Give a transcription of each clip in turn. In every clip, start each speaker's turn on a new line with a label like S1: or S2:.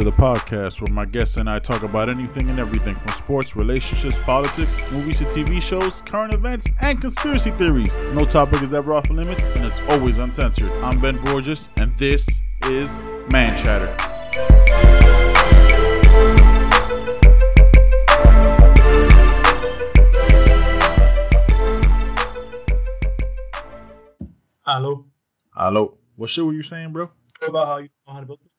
S1: to the podcast where my guests and I talk about anything and everything from sports, relationships, politics, movies to TV shows, current events, and conspiracy theories. No topic is ever off limits, and it's always uncensored. I'm Ben Borges, and this is Man Chatter.
S2: Hello.
S1: Hello. What shit were you saying, bro?
S2: About how you know how to build?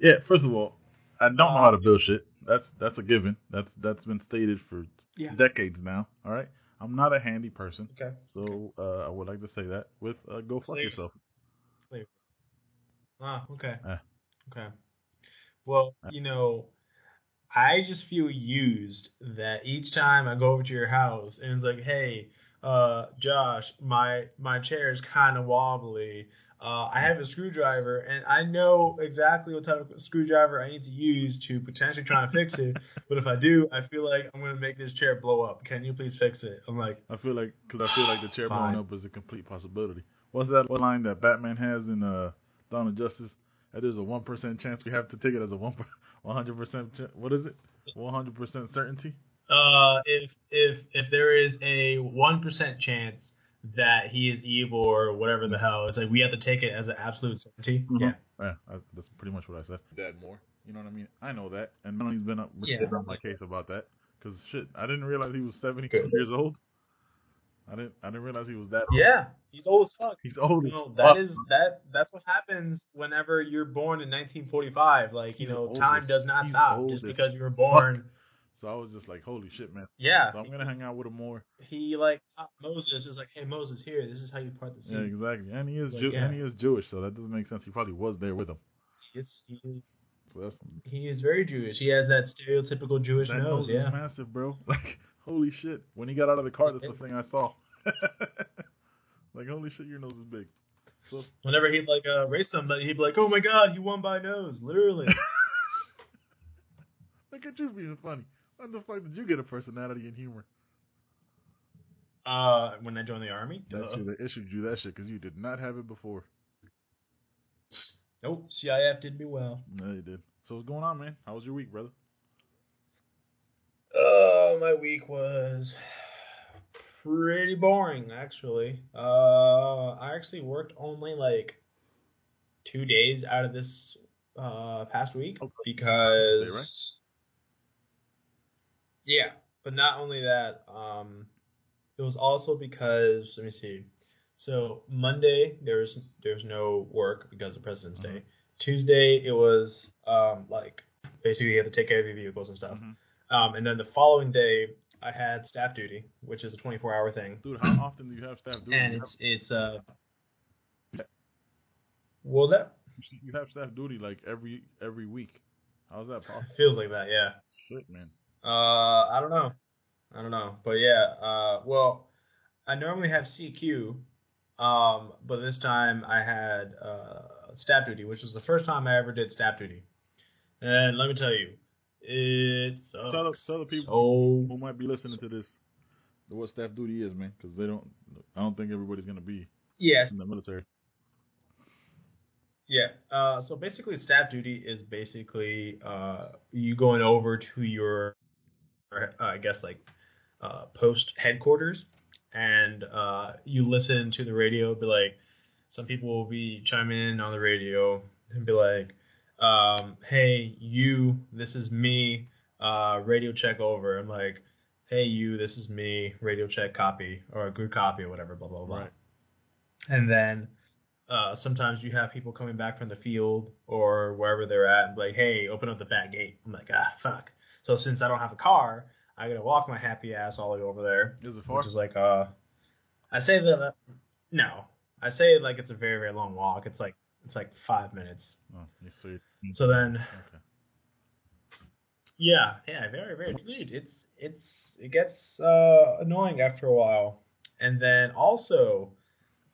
S1: Yeah, first of all, I don't know how to build shit. That's that's a given. That's that's been stated for
S2: Yeah.
S1: decades now. All right. I'm not a handy person,
S2: Okay.
S1: so uh, I would like to say that with uh, go fuck yourself.
S2: Ah, okay.
S1: Eh.
S2: Okay. Well,
S1: Eh.
S2: you know, I just feel used that each time I go over to your house and it's like, hey, uh, Josh, my my chair is kind of wobbly. Uh, I have a screwdriver and I know exactly what type of screwdriver I need to use to potentially try and fix it. But if I do, I feel like I'm gonna make this chair blow up. Can you please fix it? I'm like,
S1: I feel like because I feel like the chair blowing up is a complete possibility. What's that line that Batman has in uh, Dawn of Justice? That there's a one percent chance we have to take it as a one one hundred percent. What is it? One hundred percent certainty.
S2: Uh, if if if there is a one percent chance that he is evil or whatever the hell, it's like we have to take it as an absolute certainty.
S1: Mhm.
S2: Yeah.
S1: Yeah, I, that's pretty much what I said. Dad more. You know what I mean? I know that, and Melanie has been up
S2: Yeah.
S1: been on my case about that. Cause shit, I didn't realize he was seventy years old. I didn't. I didn't realize he was that. Old.
S2: Yeah, he's old as fuck.
S1: He's old.
S2: You
S1: as
S2: know
S1: fuck.
S2: that is that that's what happens whenever you're born in 1945. Like you
S1: He's
S2: know, time does not
S1: he's
S2: stop just because you were born.
S1: So I was just like, holy shit, man.
S2: Yeah.
S1: So I'm gonna hang out with him more.
S2: He like uh, Moses is like, hey Moses, here, this is how you part the sea.
S1: Yeah, exactly. And he is
S2: Like,
S1: Jew-
S2: yeah.
S1: and he is Jewish, so that doesn't make sense. He probably was there with him.
S2: It's, he,
S1: So
S2: he is very Jewish. He has that stereotypical Jewish
S1: that
S2: nose.
S1: nose
S2: Yeah.
S1: is massive, bro. Like holy shit. When he got out of the car, that's the thing I saw. like holy shit, your nose is big. So
S2: Whenever he'd like uh, race somebody, he'd be like, "Oh my God, he won by nose, literally."
S1: look at you being funny. When the fuck did you get a personality and humor?
S2: uh, when I joined the army.
S1: That's you issued you that shit because you did not have it before.
S2: Nope, CIF did me well.
S1: No, you did. So what's going on, man? How was your week, brother?
S2: Uh, my week was pretty boring, actually. Uh, I actually worked only like two days out of this uh past week
S1: Okay.
S2: because? Yeah, but not only that, um, it was also because let me see. So Monday there's there's no work because of President's
S1: Mhm.
S2: Day. Tuesday it was um like basically you have to take care of your vehicles and stuff.
S1: Mhm.
S2: Um, and then the following day, I had staff duty, which is a 24 hour thing.
S1: Dude, how often do you have staff duty?
S2: And it's it's uh, was that?
S1: you have staff duty like every every week. How's that possible?
S2: Feels like that, yeah.
S1: Shit, man.
S2: Uh, I don't know, I don't know, but yeah. Uh, well, I normally have CQ, um, but this time I had uh staff duty, which was the first time I ever did staff duty. And let me tell you, it sucks.
S1: Tell, tell the people
S2: so
S1: who might be listening to this what staff duty is, man, because they don't. I don't think everybody's gonna be
S2: yeah,
S1: in the military.
S2: Yeah. Uh, so basically, staff duty is basically uh, you going over to your, uh, I guess like, uh, post headquarters, and uh, you listen to the radio. Be like, some people will be chiming in on the radio and be like, um, "Hey, you, this is me. Uh, radio check over." I'm like, "Hey, you, this is me. Radio check copy or a good copy or whatever." Blah blah blah.
S1: Right.
S2: And then uh, sometimes you have people coming back from the field or wherever they're at and be like, hey, open up the back gate. I'm like, ah, fuck. So since I don't have a car, I gotta walk my happy ass all the way over there,
S1: Is it far?
S2: which is like, uh, I say that, uh, no, I say like it's a very, very long walk. It's like, it's like five minutes.
S1: Oh, you see.
S2: So then,
S1: Okay.
S2: yeah, yeah, very, very, dude, it's, it's, it gets, uh, annoying after a while. And then also,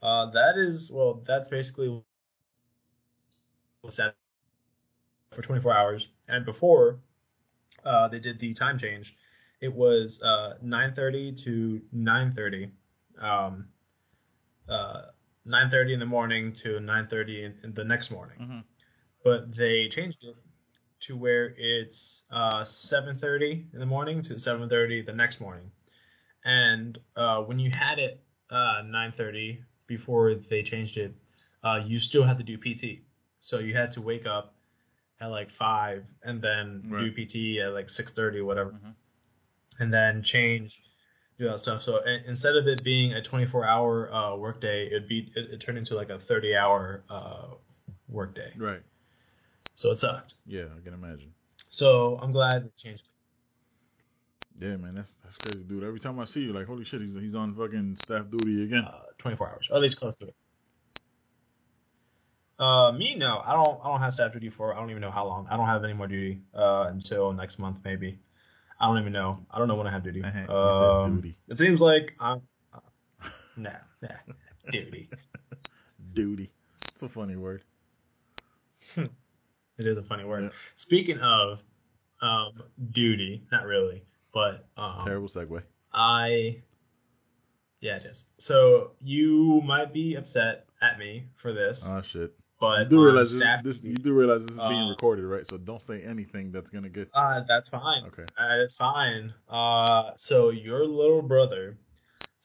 S2: uh, that is, well, that's basically set for 24 hours. And before uh, they did the time change, it was uh, 9:30 to 9:30, um, uh, 9:30 in the morning to 9:30 in, in the next morning.
S1: Mhm.
S2: But they changed it to where it's uh, 7:30 in the morning to 7:30 the next morning, and uh, when you had it uh, 9:30 before they changed it, uh, you still had to do PT. So you had to wake up at like five and then
S1: Right.
S2: do PT at like 6:30 or whatever,
S1: Mhm.
S2: and then change. Do that stuff. So i- instead of it being a 24-hour uh, workday, it'd be it, it turned into like a 30-hour uh, workday.
S1: Right.
S2: So it sucked.
S1: Yeah, I can imagine.
S2: So I'm glad it changed.
S1: Yeah, man, that's that's crazy, dude. Every time I see you, like, holy shit, he's he's on fucking staff duty again.
S2: uh, 24 hours, or at least close to it. Uh, me, no, I don't. I don't have staff duty for. I don't even know how long. I don't have any more duty uh, until next month, maybe. I don't even know. I don't know when I have duty.
S1: Uh-huh,
S2: Um,
S1: duty.
S2: It seems like I'm. Uh, nah, nah, duty.
S1: duty. It's a funny word.
S2: It is a funny word.
S1: Yeah.
S2: Speaking of um, duty, not really, but um,
S1: Terrible segue.
S2: I. Yeah, it is. So you might be upset at me for this,
S1: Oh shit.
S2: But
S1: You do realize this, this you do realize this is being
S2: Uh,
S1: recorded, right? So don't say anything that's gonna get.
S2: Uh, that's fine.
S1: Okay.
S2: that's fine. Uh, so your little brother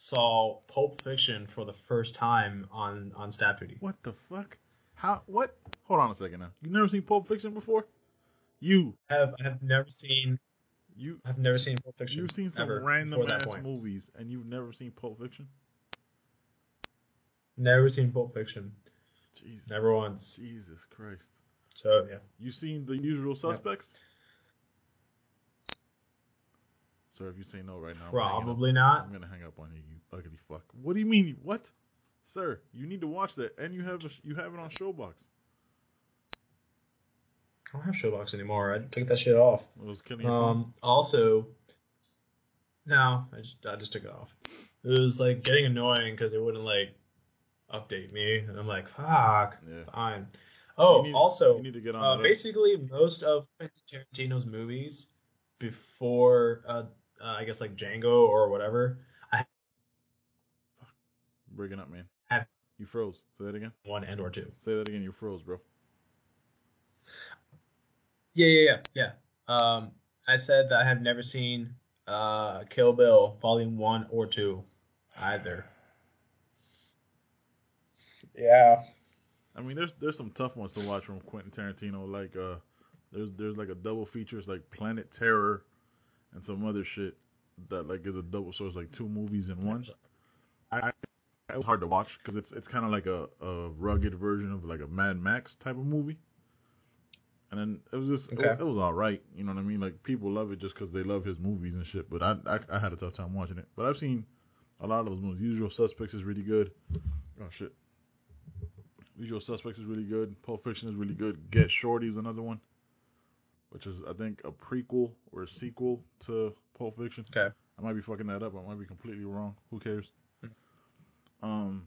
S2: saw Pulp Fiction for the first time on on staff duty.
S1: What the fuck? How? What? Hold on a second now. You never seen Pulp Fiction before? You,
S2: have I have never seen
S1: you,
S2: I've never seen Pulp Fiction.
S1: you've seen some random ass
S2: point.
S1: movies, and you've never seen Pulp Fiction?
S2: Never seen Pulp Fiction.
S1: Jesus,
S2: Never once.
S1: Jesus Christ.
S2: So yeah.
S1: You seen The Usual Suspects? Sir, if you say no right now, I'm.
S2: Probably not.
S1: I'm gonna hang up on you, you ugly fuck. What do you mean? What, sir? You need to watch that, and you have a, you have it on Showbox.
S2: I don't have Showbox anymore. I took that shit off.
S1: It was killing your.
S2: Um. Also, no, I just I just took it off. It was like getting annoying because it wouldn't like update me, and I'm like, fuck.
S1: Yeah.
S2: Fine. Oh,
S1: You need-
S2: also,
S1: you need to get on.
S2: uh, basically most of Quentin Tarantino's movies before, uh, uh, I guess like Django or whatever, I fuck.
S1: Breaking up, man.
S2: Have-
S1: You froze. Say that again.
S2: one and or two.
S1: Say that again. You froze, bro.
S2: Yeah, yeah, yeah, yeah. Um, I said that I have never seen uh, Kill Bill Volume One or Two, either. Yeah.
S1: I mean, there's there's some tough ones to watch from Quentin Tarantino. Like uh, there's there's like a double feature. It's like Planet Terror, and some other shit that like is a double. So it's like two movies in one. I, it was hard to watch because it's it's kind of like a, a rugged version of like a Mad Max type of movie. And then it was just it,
S2: Okay.
S1: was, it was all right. You know what I mean? Like people love it just because they love his movies and shit. But I, I I had a tough time watching it. But I've seen a lot of those movies. Usual Suspects is really good. Oh shit. Usual Suspects is really good. Pulp Fiction is really good. Get Shorty is another one, which is I think a prequel or a sequel to Pulp Fiction.
S2: Okay.
S1: I might be fucking that up. I might be completely wrong. Who cares?
S2: Hmm.
S1: Um,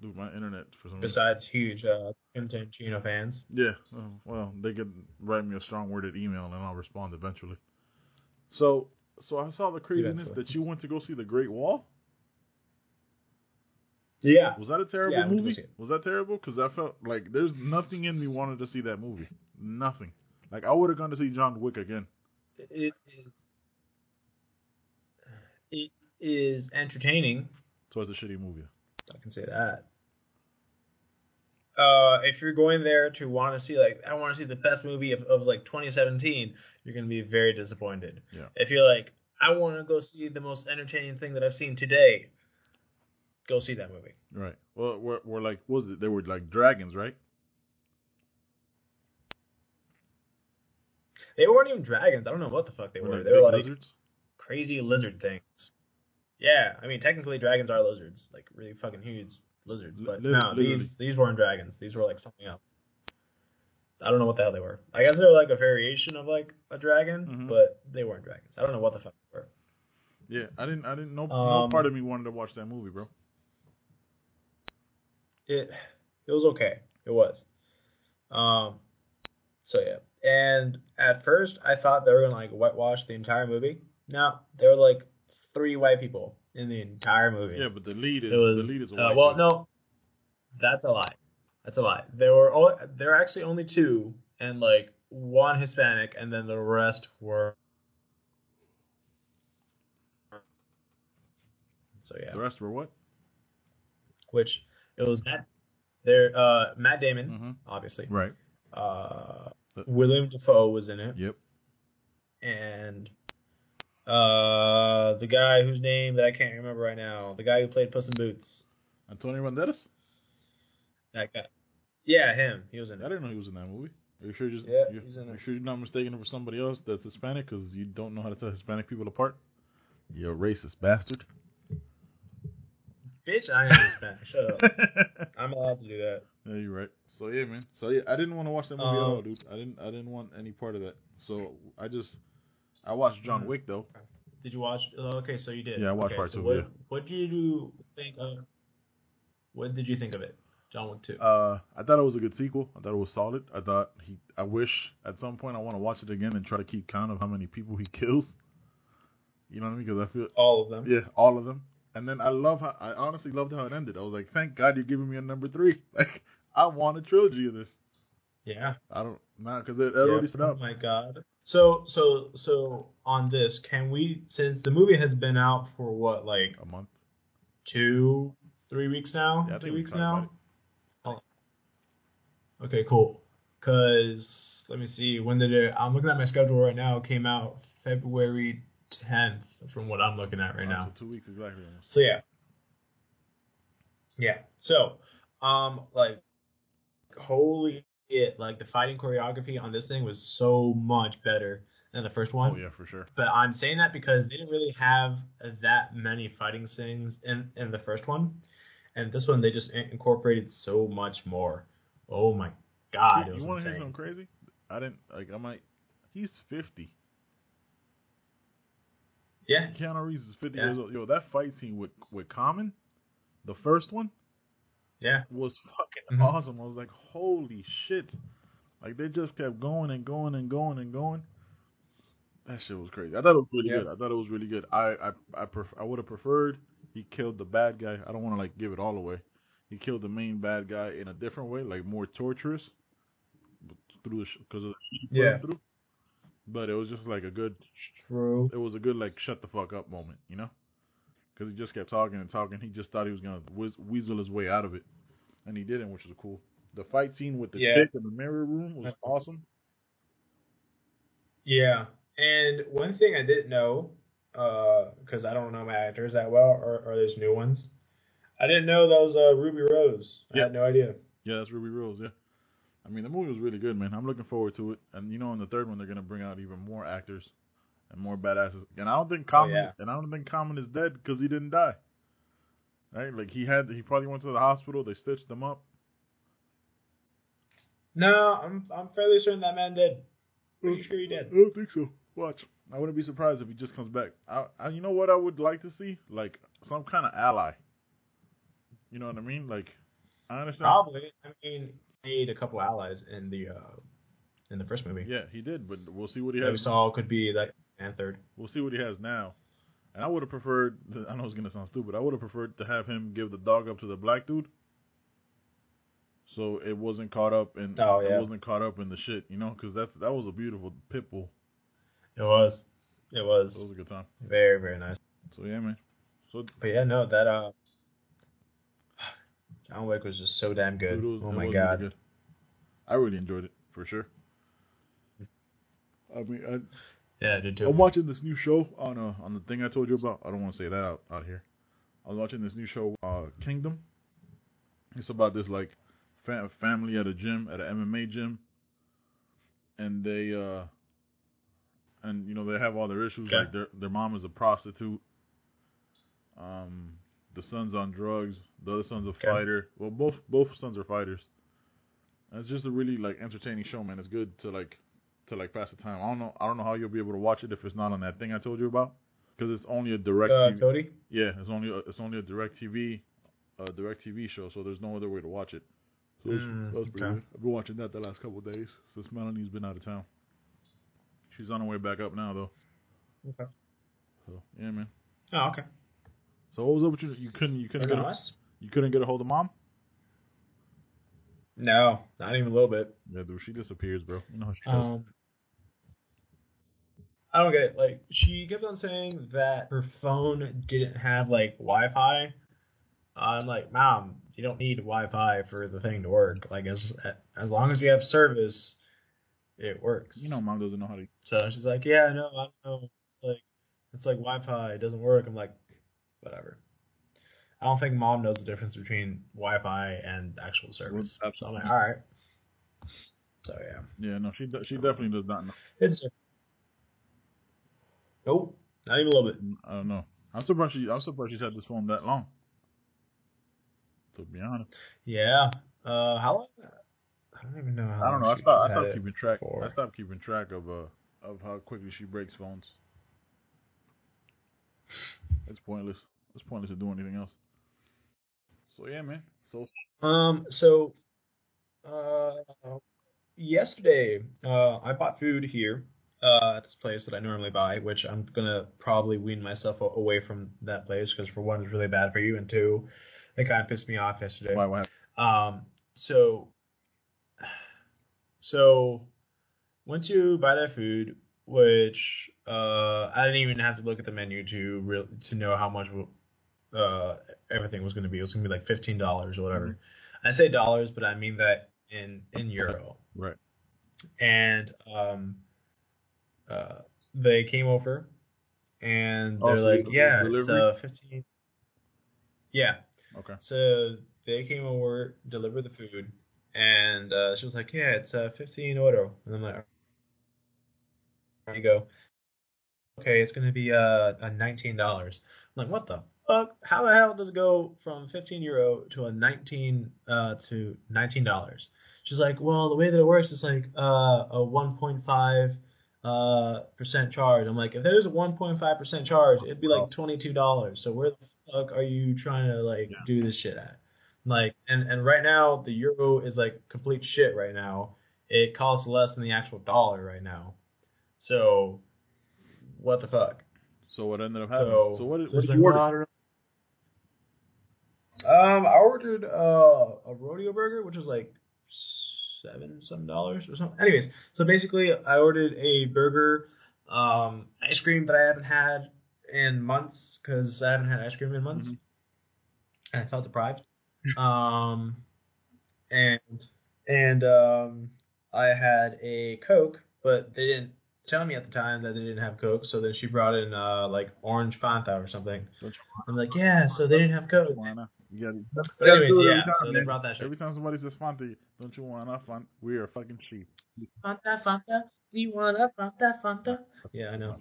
S1: dude, my internet for some reason.
S2: Besides huge uh, Quentin Tarantino fans.
S1: Yeah. oh, well, they could write me a strong worded email and I'll respond eventually. So, so I saw the craziness
S2: Eventually.
S1: that you went to go see the Great Wall.
S2: Yeah.
S1: Was that a terrible
S2: Yeah, I went to go
S1: movie? Was that terrible? Because I felt like there's nothing in me wanted to see that movie. Nothing. Like I would have gone to see John Wick again.
S2: It is. It is entertaining.
S1: So it's a shitty movie.
S2: I can say that. Uh, if you're going there to want to see like I want to see the best movie of, of like 2017, you're gonna be very disappointed.
S1: Yeah.
S2: If you're like I want to go see the most entertaining thing that I've seen today, go see that movie.
S1: Right. Well, we're, we're like, what was it? They were like dragons, right?
S2: They weren't even dragons. I don't know what the fuck they
S1: Were
S2: were.
S1: they
S2: They were like
S1: lizards?
S2: crazy lizard things. Yeah, I mean technically dragons are lizards, like really fucking huge lizards. But no,
S1: literally.
S2: these these weren't dragons. These were like something else. I don't know what the hell they were. I guess they're like a variation of like a dragon,
S1: Mhm.
S2: but they weren't dragons. I don't know what the fuck they were.
S1: Yeah, I didn't. I didn't. No, no
S2: Um,
S1: part of me wanted to watch that movie, bro.
S2: It it was okay. It was. Um. So yeah, and at first I thought they were gonna like whitewash the entire movie. No, there were like three white people in the entire movie.
S1: Yeah, but the lead is
S2: was,
S1: the lead is a
S2: uh,
S1: white
S2: well, no, that's a lie. That's a lie. There were only, there were actually only two, and like one Hispanic, and then the rest were. So yeah,
S1: The rest were what?
S2: which it was Matt, there, uh, Matt Damon,
S1: Mm-hmm.
S2: obviously.
S1: Right.
S2: Uh, William Dafoe was in it,
S1: Yep.
S2: and uh, the guy whose name that I can't remember right now, the guy who played Puss in Boots,
S1: Antonio Banderas.
S2: that guy. Yeah, him. He was in It.
S1: I didn't know he was in that movie. Are you sure? Just
S2: Yeah,
S1: you,
S2: he's in
S1: are
S2: it.
S1: sure you're not mistaken for somebody else that's Hispanic because you don't know how to tell Hispanic people apart? You're a racist bastard.
S2: Bitch, I am Hispanic. Shut up. I'm allowed to do that.
S1: Yeah, you're right. So yeah, man. So yeah, I didn't want to watch that movie at
S2: Um,
S1: all, dude. I didn't. I didn't want any part of that. So I just, I watched John
S2: Mhm.
S1: Wick though.
S2: Did you watch? uh, Okay, so you did.
S1: Yeah, I watched
S2: okay,
S1: part
S2: so
S1: two,
S2: What,
S1: yeah.
S2: what did you think of? What did you think of it, John Wick Two?
S1: Uh, I thought it was a good sequel. I thought it was solid. I thought he. I wish at some point I want to watch it again and try to keep count of how many people he kills. You know what I mean? Because I feel
S2: All of them.
S1: Yeah, all of them. And then I love how I honestly loved how it ended. I was like, thank God you're giving me a number three. Like, I want a trilogy of this.
S2: Yeah.
S1: I don't not because it, it
S2: Yeah.
S1: already set
S2: Oh
S1: up.
S2: my god. So so so on this, can we since the movie has been out for what like
S1: A month.
S2: two, three weeks now?
S1: Yeah,
S2: two weeks now. Oh. Okay, cool. Cause let me see. When did it? I'm looking at my schedule right now. It came out February 10th, from what I'm looking at right
S1: Uh,
S2: now.
S1: so two weeks exactly.
S2: So yeah. Yeah. So, um, like, holy it, like the fighting choreography on this thing was so much better than the first one.
S1: Oh yeah, for sure.
S2: But I'm saying that because they didn't really have that many fighting scenes in in the first one, and this one they just incorporated so much more. Oh my god, it
S1: you
S2: was
S1: want to hear something crazy? I didn't like. I might. He's fifty.
S2: Yeah,
S1: Keanu Reeves is fifty
S2: Yeah.
S1: years old. Yo, that fight scene with with Common, the first one,
S2: yeah,
S1: was fucking
S2: Mhm.
S1: awesome. I was like, holy shit! Like they just kept going and going and going and going. That shit was crazy. I thought it was really
S2: Yeah.
S1: good. I thought it was really good. I I I, pref- I would have preferred he killed the bad guy. I don't want to like give it all away. He killed the main bad guy in a different way, like more torturous, through because of the shit he
S2: Yeah.
S1: through. But it was just like a good
S2: true.
S1: it was a good like shut the fuck up moment, you know? Because he just kept talking and talking. He just thought he was gonna wiz- weasel his way out of it, and he didn't, which was cool. The fight scene with the
S2: Yeah.
S1: chick in the mirror room was
S2: That's-
S1: awesome.
S2: Yeah, and one thing I didn't know, uh, because I don't know my actors that well, or, or there's new ones. I didn't know that was uh, Ruby Rose. I
S1: Yeah.
S2: had no idea.
S1: Yeah, that's Ruby Rose. Yeah, I mean the movie was really good, man. I'm looking forward to it. And you know, in the third one, they're gonna bring out even more actors and more badasses. And I don't think Common,
S2: Oh, yeah.
S1: and I don't think Common is dead because he didn't die. Right? Like he had, he probably went to the hospital. They stitched him up.
S2: No, I'm I'm fairly certain that man did. Pretty sure he did.
S1: I don't think so. Watch. I wouldn't be surprised if he just comes back. I, I, you know what I would like to see? Like some kind of ally. You know what I mean? Like, I understand.
S2: Probably. I mean, made a couple allies in the uh, in the first movie.
S1: Yeah, he did, but we'll see what he
S2: That we
S1: has.
S2: saw could be like and third.
S1: We'll see what he has now. And I would have preferred. I know it's gonna sound stupid. I would have preferred to have him give the dog up to the black dude. So it wasn't caught up in.
S2: Oh, yeah.
S1: It wasn't caught up in the shit, you know, because that's that was a beautiful pit bull.
S2: It was. It was
S1: it was a good time.
S2: very very nice.
S1: So yeah, man. So
S2: But yeah, no, that uh, John Wick was just so damn good.
S1: Was-
S2: oh my god.
S1: really. I really enjoyed it for sure. I mean, I,
S2: Yeah, I did too.
S1: I'm watching this new show on uh, on the thing I told you about. I don't want to say that out, out here. I was watching this new show, uh, Kingdom. It's about this like fa- family at a gym, at an MMA gym, and they uh, and you know they have all their issues.
S2: Okay.
S1: Like their their mom is a prostitute. Um, the son's on drugs. The other son's a
S2: Okay.
S1: fighter. Well, both both sons are fighters. And it's just a really like entertaining show, man. It's good to like to like pass the time. I don't know. I don't know how you'll be able to watch it if it's not on that thing I told you about, because it's only a direct.
S2: Uh,
S1: TV.
S2: Cody.
S1: Yeah, it's only a, it's only a DirecTV, uh, DirecTV show. So there's no other way to watch it. So
S2: Mm,
S1: that's pretty
S2: okay.
S1: good. I've been watching that the last couple of days since Melanie's been out of town. She's on her way back up now though.
S2: Okay.
S1: So yeah, man.
S2: Oh, okay.
S1: So what was up with you? You couldn't you couldn't get a,
S2: nice.
S1: You couldn't get a hold of mom?
S2: No, not even a little bit.
S1: Yeah, dude, she disappears, bro. You know how she does.
S2: Um, I don't get it. Like she kept on saying that her phone didn't have like Wi-Fi. I'm like, Mom, you don't need Wi-Fi for the thing to work. Like as as long as you have service, it works.
S1: you know, mom doesn't know how to.
S2: So she's like, Yeah, no, I don't know. It's like it's like Wi-Fi. It doesn't work. I'm like, whatever. I don't think mom knows the difference between Wi-Fi and actual service. So I'm like, all right. So yeah,
S1: Yeah, no, she she definitely does not know.
S2: it's. Nope, not even a little bit.
S1: I don't know. I'm surprised she. I'm surprised she's had this phone that long. To be honest,
S2: Yeah. Uh, how long? I don't even know how.
S1: I don't know. I stopped. I stopped keeping track.
S2: for.
S1: I stopped keeping track of uh of how quickly she breaks phones. It's pointless. It's pointless to do anything else. So yeah, man. So
S2: Um. So, uh, yesterday, uh, I bought food here, uh, at this place that I normally buy, which I'm gonna probably wean myself away from that place because for one, it's really bad for you, and two, it kind of pissed me off yesterday.
S1: why? What happened?
S2: Um, so, so went to buy that food, which uh, I didn't even have to look at the menu to real to know how much uh, everything was going to be. It was going to be like fifteen dollars or whatever. I say dollars, but I mean that in in euro.
S1: Right.
S2: And um, uh, they came over, and
S1: Oh,
S2: they're
S1: so
S2: like, "Yeah, it's
S1: delivery?
S2: uh, fifteen. Yeah,
S1: Okay.
S2: so they came over, delivered the food, and uh, she was like, "Yeah, it's uh, fifteen euro," and I'm like, "There you go." Okay, it's gonna be uh, uh nineteen dollars. I'm like, "What the fuck? How the hell does it go from fifteen euro to a nineteen uh to nineteen dollars?" She's like, "Well, the way that it works is like uh a one point five uh percent charge." I'm like, "If there's a one point five percent charge, it'd be like twenty two dollars. So where the fuck are you trying to like
S1: Yeah.
S2: do this shit at?" Like, and and right now the euro is like complete shit right now. It costs less than the actual dollar right now. So, what the fuck?
S1: So what ended up happening?
S2: So,
S1: So, what
S2: so
S1: what did you
S2: like,
S1: order?
S2: Um, I ordered uh, a rodeo burger, which was like seven some dollars or something. Anyways, so basically, I ordered a burger, um, ice cream that I haven't had in months because I haven't had ice cream in months,
S1: Mhm.
S2: and I felt deprived. um, and and um, I had a Coke, but they didn't tell me at the time that they didn't have Coke. So then she brought in uh, like orange Fanta or something. I'm like, yeah, so they didn't have Coke.
S1: You wanna? You gotta,
S2: But anyways, yeah.
S1: every time,
S2: So they brought that shit.
S1: Every time somebody says Fanta, don't you want enough fun? We are fucking cheap.
S2: Fanta, Fanta, Do you wanna Fanta, Fanta? Yeah, I know.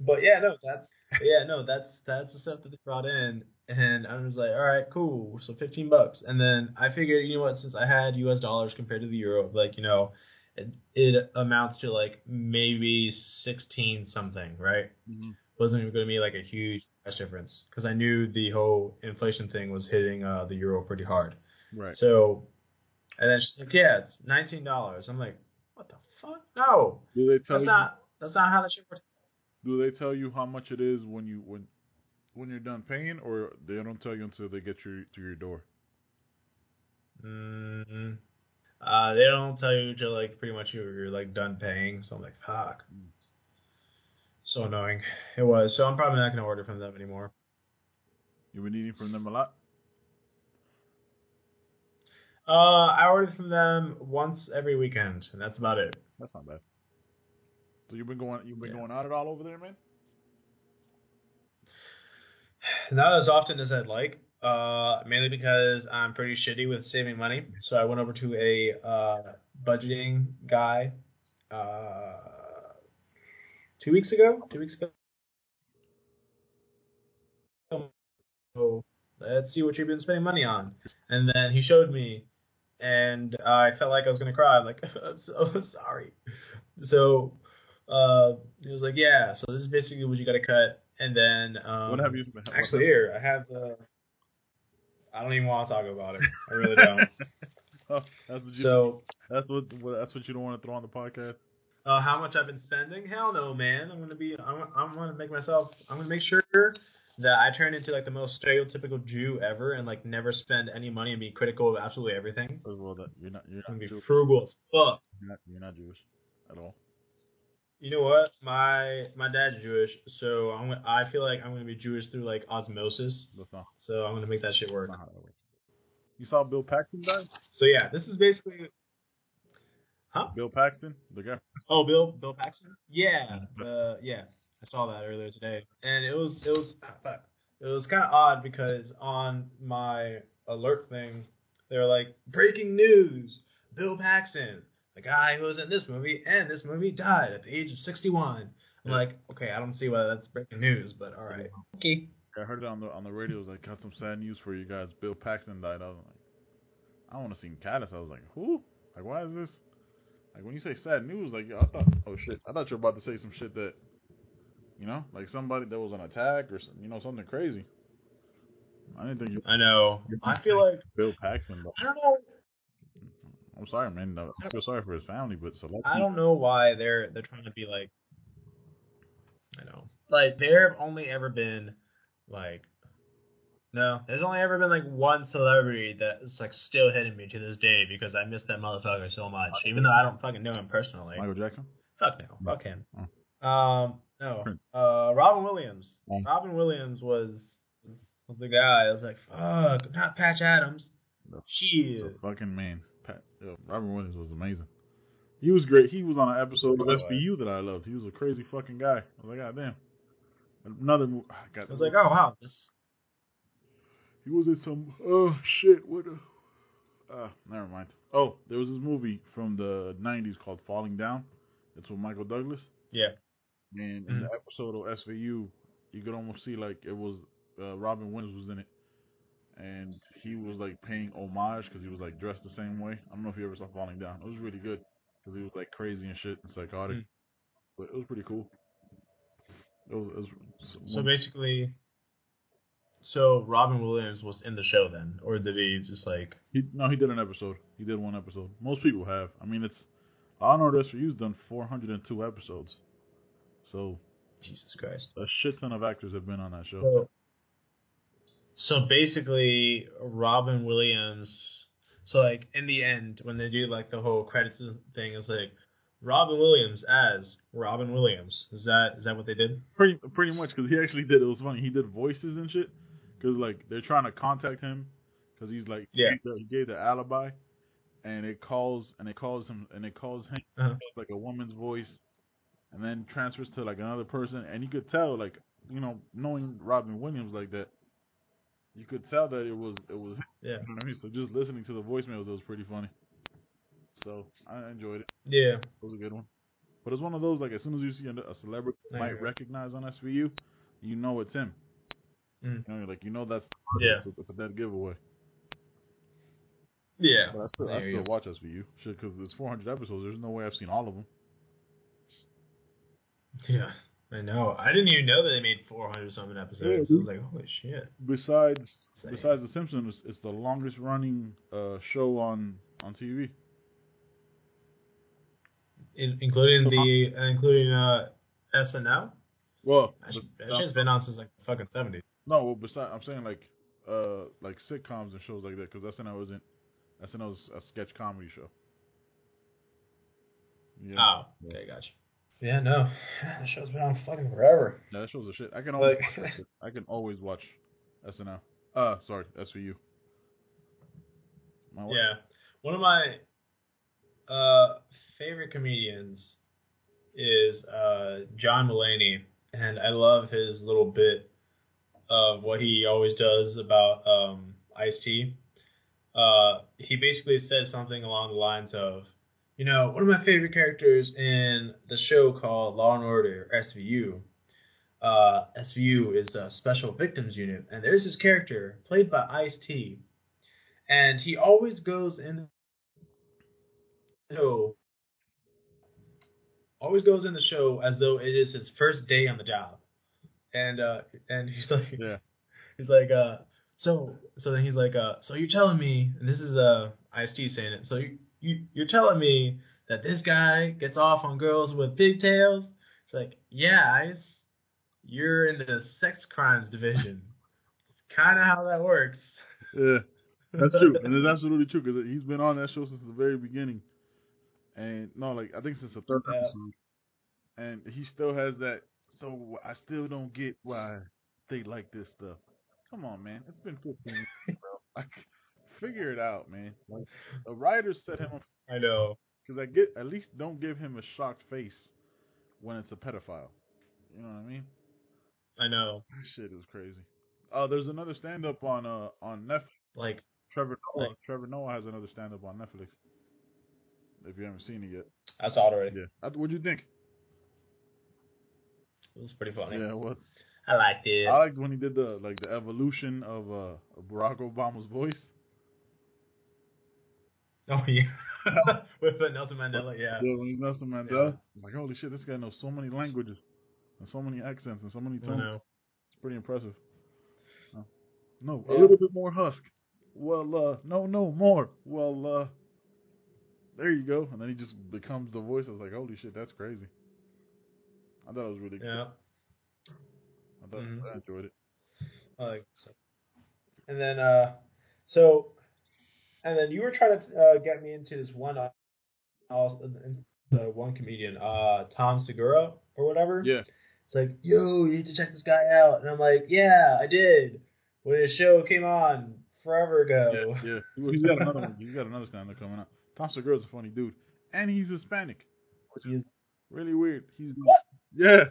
S2: But yeah, no, that's yeah, no, that's that's the stuff that they brought in, and I was like, all right, cool, so fifteen bucks, and then I figured, you know what, since I had U.S. dollars compared to the euro, like you know, it, it amounts to like maybe sixteen something, right?
S1: Mhm.
S2: Wasn't even going to be like a huge price difference because I knew the whole inflation thing was hitting uh, the euro pretty hard.
S1: Right.
S2: So, and then she's like, "Yeah, it's nineteen dollars." I'm like, "What the fuck? No,
S1: Do they tell
S2: that's
S1: you?
S2: not that's not how that shit works."
S1: Do they tell you how much it is when you when when you're done paying, or they don't tell you until they get you to your door?
S2: mm Uh, they don't tell you until like pretty much you're, you're like done paying. So I'm like, "Fuck." So annoying. It was. So I'm probably not gonna order from them anymore.
S1: You've been eating from them a lot.
S2: Uh, I order from them once every weekend, and that's about it.
S1: That's not bad. So you've been going you've been
S2: Yeah.
S1: going out it all over there, man.
S2: Not as often as I'd like, uh, mainly because I'm pretty shitty with saving money. So I went over to a uh, budgeting guy uh, two weeks ago. Two weeks ago. So let's see what you've been spending money on. And then he showed me, and I felt like I was gonna cry. I'm like, I'm so sorry. So uh, he was like, yeah. So this is basically what you got to cut. And then um,
S1: what have you? What
S2: Actually, here I have the. I don't even want to talk about it. I really don't.
S1: oh, that's what you.
S2: so,
S1: that's what, what. That's what you don't want to throw on the podcast.
S2: Uh, how much I've been spending? Hell no, man. I'm gonna be. I'm. I'm gonna make myself. I'm gonna make sure that I turn into like the most stereotypical Jew ever and like never spend any money and be critical of absolutely everything.
S1: All, that you're not you're not,
S2: gonna be
S1: Jewish.
S2: frugal as fuck.
S1: You're not you're not Jewish at all.
S2: You know what? My my dad's Jewish, so I'm I feel like I'm gonna be Jewish through like osmosis.
S1: Not,
S2: So I'm gonna make that shit work.
S1: that's not how that. You saw Bill Paxton die?
S2: So yeah, this is basically. Huh?
S1: Bill Paxton, the guy.
S2: Oh, Bill Bill Paxton. Yeah, uh, yeah, I saw that earlier today, and it was it was it was kind of odd because on my alert thing, they were like breaking news: Bill Paxton, the guy who was in this movie and this movie, died at the age of 61. I'm
S1: Yeah.
S2: like, okay, I don't see why that's breaking news, but all right. Okay.
S1: I heard it on the on the radio. It was like, got some sad news for you guys. Bill Paxton died. I was like, I want to see Caddis. I was like, who? Like, why is this? Like, when you say sad news, like, I thought, oh shit, I thought you were about to say some shit that, you know, like somebody that was on attack or some, you know something crazy. I didn't think you
S2: I know. I feel like
S1: Bill Paxton. But
S2: I don't know.
S1: I'm sorry, man. I feel sorry for his family, but so
S2: I don't know why they're they're trying to be like I know. Like there have only ever been like no, there's only ever been like one celebrity that's like still hitting me to this day because I miss that motherfucker so much. Even though I don't fucking know him personally.
S1: Michael Jackson.
S2: Fuck no. Fuck him.
S1: Oh.
S2: Um no.
S1: Prince.
S2: Uh Robin Williams.
S1: Oh.
S2: Robin Williams was was the guy. I was like, fuck, not Patch Adams.
S1: No.
S2: Shit.
S1: The fucking man. Pat, yo, Robin Williams was amazing. He was great. He was on an episode of
S2: By the way.
S1: SVU that I loved. He was a crazy fucking guy. I was like, God damn. Another movie. I got
S2: I was like, oh wow, this
S1: He was in some. Oh shit! What? A, uh, never mind. Oh, there was this movie from the '90s called Falling Down. It's with Michael Douglas.
S2: Yeah.
S1: And in the episode of SVU, you could almost see like it was uh, Robin Williams was in it, and he was like paying homage because he was like dressed the same way. I don't know if you ever saw Falling Down. It was really good because he was like crazy and shit and psychotic,
S2: Mm.
S1: but it was pretty cool. It was, it was
S2: So basically, so Robin Williams was in the show then, or did he just like?
S1: He no, he did an episode. He did one episode. Most people have. I mean, it's Law and Order SVU's done 402 episodes, so
S2: Jesus Christ.
S1: a shit ton of actors have been on that show.
S2: So, so basically, Robin Williams. So like in the end, when they do like the whole credits thing, it's like Robin Williams as Robin Williams. Is that is that what they did?
S1: Pretty pretty much because he actually did. It was funny. He did voices and shit because like they're trying to contact him because he's like
S2: Yeah.
S1: he, gave the alibi, and it calls and it calls him and it calls him
S2: Uh-huh.
S1: like a woman's voice, and then transfers to like another person, and you could tell like you know knowing Robin Williams like that, you could tell that it was it was
S2: Yeah.
S1: You know I mean? So just listening to the voicemails, it was pretty funny. So I enjoyed it.
S2: Yeah.
S1: It was a good one. But it's one of those like as soon as you see a a celebrity you might recognize on SVU, you know it's him.
S2: Mm.
S1: You know, like you know that's
S2: Yeah.
S1: it's a, it's a dead giveaway.
S2: Yeah.
S1: But I still I
S2: There you
S1: still watch SVU shit because it's 400 episodes. There's no way I've seen all of them.
S2: Yeah. I know. I didn't even know that they made 400 something episodes.
S1: Yeah,
S2: I was like, holy shit.
S1: Besides
S2: Same.
S1: besides The Simpsons, it's, it's the longest running uh, show on on TV.
S2: In, including the uh, including uh SNL.
S1: Well,
S2: That, shit,
S1: but-
S2: that shit's been on since like the fucking 70s.
S1: No, well, besides, I'm saying like, uh, like sitcoms and shows like that, because SNL isn't, SNL's a sketch comedy show. Yeah,
S2: Oh, okay, gotcha. Yeah, no, that show's been on fucking forever.
S1: yeah, that show's a shit. I can always,
S2: Like-
S1: watch that shit. I can always watch SNL. Uh, sorry, SVU. My wife-
S2: Yeah, one of my uh favorite comedians is uh John Mulaney, and I love his little bit of what he always does about um Ice T. Uh, he basically says something along the lines of, you know, one of my favorite characters in the show called Law and Order SVU. Uh, SVU is a Special Victims Unit, and there's this character played by Ice T, and he always goes in. the show, always goes in the show as though it is his first day on the job, and uh, and he's like,
S1: Yeah.
S2: he's like, uh, so so then he's like, uh, so you're telling me, and this is uh Ice T saying it, so you, you you're telling me that this guy gets off on girls with pigtails? It's like, yeah, Ice. you're in the sex crimes division. It's kind of how that works.
S1: Yeah, that's true, and it's absolutely true because he's been on that show since the very beginning, and no, like I think since the third
S2: Yeah.
S1: episode, and he still has that. So I still don't get why they like this stuff. Come on, man, it's been 15 years, bro. Like, figure it out, man. Like, the writers set him up
S2: I know.
S1: because I get at least don't give him a shocked face when it's a pedophile. You know what I mean?
S2: I know.
S1: That shit is crazy. Oh, there's another stand up on uh on Netflix.
S2: Like,
S1: Trevor Noah.
S2: Like-
S1: Trevor Noah has another stand up on Netflix. If you haven't seen it yet.
S2: I saw it already.
S1: Yeah. Uh, What'd you think?
S2: It was pretty funny.
S1: Yeah, what
S2: I liked it.
S1: I liked when he did the like the evolution of uh Barack Obama's voice.
S2: oh yeah. With uh, Nelson Mandela, yeah.
S1: Yeah, when he's Nelson Mandela. I'm like, holy shit, this guy knows so many languages and so many accents and so many
S2: I
S1: tones.
S2: know.
S1: It's pretty impressive. No, no a
S2: Yeah.
S1: little bit more husk. Well, uh, no, no, more. Well, uh, there you go. And then he just becomes the voice. I was like, holy shit, that's crazy. I thought it was really good.
S2: Yeah.
S1: I thought
S2: Mhm.
S1: I enjoyed it.
S2: I like so. And then, uh, so, and then you were trying to uh, get me into this one, uh, the one comedian, uh, Tom Segura or whatever.
S1: Yeah,
S2: It's like, yo, you need to check this guy out. And I'm like, yeah, I did. When his show came on forever ago.
S1: yeah, yeah. Well, he's got another one. He's got another stand-up coming up. Tom Segura's a funny dude, and he's Hispanic, which is really weird. He's
S2: What?
S1: Yeah,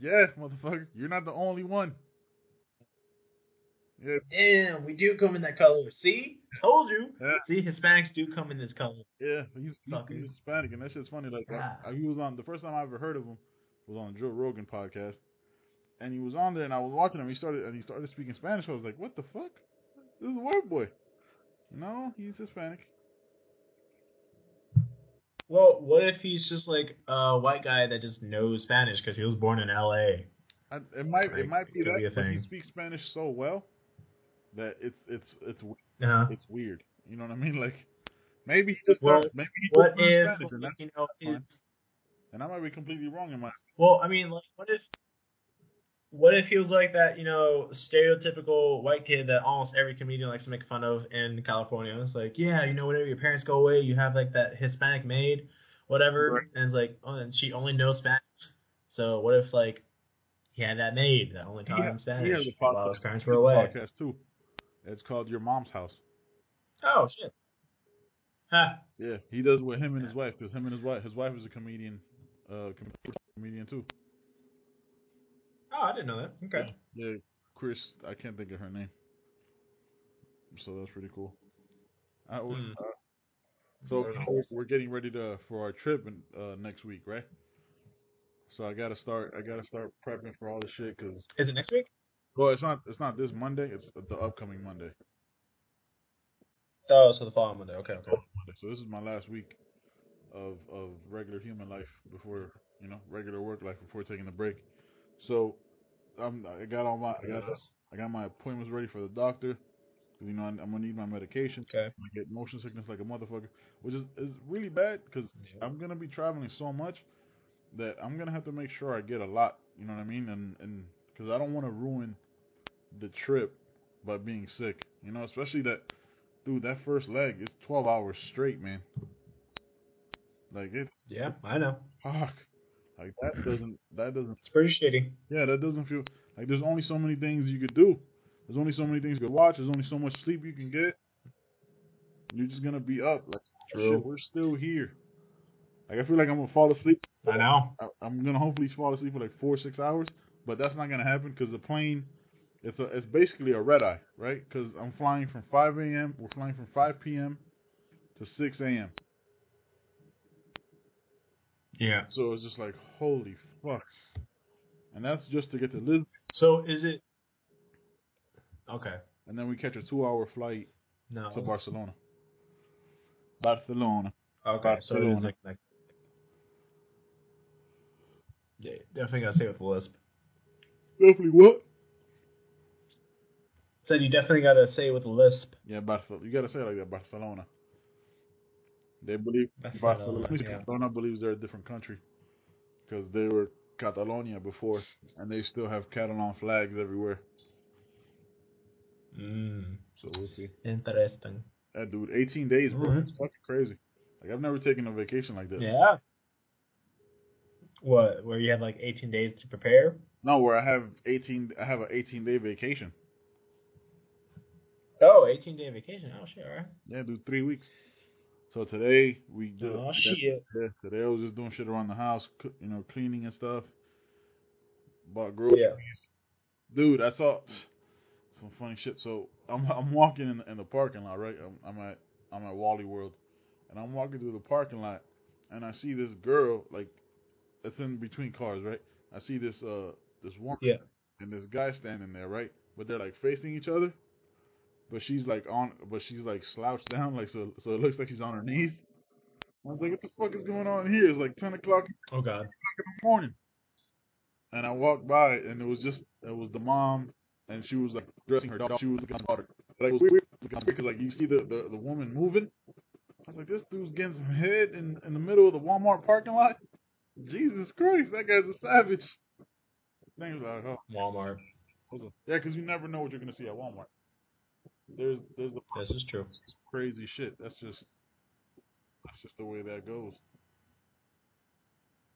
S1: yeah, motherfucker. You're not the only one. Yeah,
S2: Damn, we do come in that color. See? Told you.
S1: Yeah.
S2: See, Hispanics do come in this color.
S1: Yeah, he's he's, he's Hispanic, and that shit's funny. Like, I, I- he was on the first time I ever heard of him was on the Joe Rogan podcast, and he was on there, and I was watching him. He started and he started speaking Spanish. I was like, what the fuck? This is a white boy. No, he's Hispanic.
S2: Well, what if he's just like a white guy that just knows Spanish because he was born in L.A.?
S1: I, it might it might be that,
S2: be
S1: but he speaks Spanish so well that it's it's it's
S2: Uh-huh.
S1: it's weird. You know what I mean? Like maybe he just
S2: Well,
S1: learned, maybe he
S2: What
S1: just learned
S2: if
S1: Spanish, and, that's,
S2: you know
S1: fine. and I might be completely wrong in my.
S2: well? I mean, like, what if what if he was like that? You know, stereotypical white kid that almost every comedian likes to make fun of in California. It's like, yeah, you know, whenever your parents go away, you have like that Hispanic maid, whatever,
S1: Right.
S2: and it's like, oh, and she only knows Spanish. So what if like he had that maid that only taught
S1: He
S2: him Spanish
S1: he has a
S2: while
S1: podcast-
S2: his parents were away?
S1: Podcast too. It's called Your Mom's House.
S2: Oh shit. Huh.
S1: Yeah, he does with him and his wife because him and his wife, his wife is a comedian, uh, comedian too.
S2: Oh, I didn't know that. Okay.
S1: Yeah, Chris, I can't think of her name. So that's pretty cool. I was,
S2: Hmm.
S1: uh, so
S2: nice.
S1: we're- getting ready to for our trip in, uh, next week, right? So I gotta start. I gotta start prepping for all the shit because
S2: Is it next week?
S1: well, it's not. It's not this Monday. It's the upcoming Monday.
S2: Oh, so the following Monday. Okay, okay.
S1: So this is my last week of of regular human life before you know regular work life before taking a break. So I'm I got all my I got I got my appointments ready for the doctor. you know I'm, I'm gonna need my medication.
S2: Okay.
S1: I get motion sickness like a motherfucker, which is is really bad because I'm gonna be traveling so much that I'm gonna have to make sure I get a lot. You know what I mean? And and because I don't want to ruin the trip by being sick. You know, especially that dude. That first leg is 12 hours straight, man. Like it's
S2: Yeah, I know.
S1: fuck. Like that doesn't that doesn't
S2: It's pretty shitty.
S1: yeah that doesn't feel like there's only so many things you could do. There's only so many things you could watch. There's only so much sleep you can get. You're just gonna be up. Like
S2: True.
S1: shit, we're still here. Like I feel like I'm gonna fall asleep.
S2: I know.
S1: I, I'm gonna hopefully fall asleep for like four or six hours, but that's not gonna happen because the plane, it's a it's basically a red eye, right? Because I'm flying from 5 a.m. We're flying from 5 p.m. to 6 a.m.
S2: Yeah.
S1: So it's just like holy fuck, and that's just to get to Lisbon,
S2: So is it? Okay.
S1: and then we catch a two-hour flight
S2: No.
S1: to Barcelona. Barcelona.
S2: Okay. So it is
S1: Barcelona.
S2: like, like. Yeah, definitely gotta say it with a lisp.
S1: Definitely what?
S2: Said you definitely gotta say it with a lisp.
S1: Yeah, Barcelona. You gotta say it like that, Barcelona. They believe
S2: Barcelona,
S1: Barcelona.
S2: yeah.
S1: Barcelona believes they're a different country because they were Catalonia before, and they still have Catalan flags everywhere.
S2: Mm,
S1: So we'll see.
S2: interesting.
S1: Yeah, dude, 18 days, bro.
S2: Mhm.
S1: It's fucking crazy. Like I've never taken a vacation like that.
S2: Yeah. What? Where you have like 18 days to prepare?
S1: No, where I have 18, I have an 18 day vacation.
S2: Oh, 18 day vacation. Oh shit, alright.
S1: Yeah, dude, three weeks. So today we just
S2: Oh shit.
S1: yeah, today I was just doing shit around the house, you know, cleaning and stuff. Bought groceries.
S2: Yeah.
S1: Dude, I saw some funny shit. So I'm I'm walking in the, in the parking lot, right? I'm, I'm at I'm at Wally World, and I'm walking through the parking lot, and I see this girl like it's in between cars, right? I see this uh this woman
S2: Yeah.
S1: and this guy standing there, right? But they're like facing each other. But she's like on, but she's like slouched down, like so. So it looks like she's on her knees. I was like, "What the fuck is going on here?" It's like ten o'clock
S2: Oh god.
S1: in the morning. And I walked by, and it was just it was the mom, and she was like dressing her daughter. She was looking at her daughter. Like it was weird because like you see the, the the woman moving. I was like, this dude's getting some head in in the middle of the Walmart parking lot. Jesus Christ, that guy's a savage. Things like, oh,
S2: Walmart.
S1: yeah, because you never know what you're gonna see at Walmart. There's there's the
S2: This is true.
S1: crazy shit. That's just that's just the way that goes.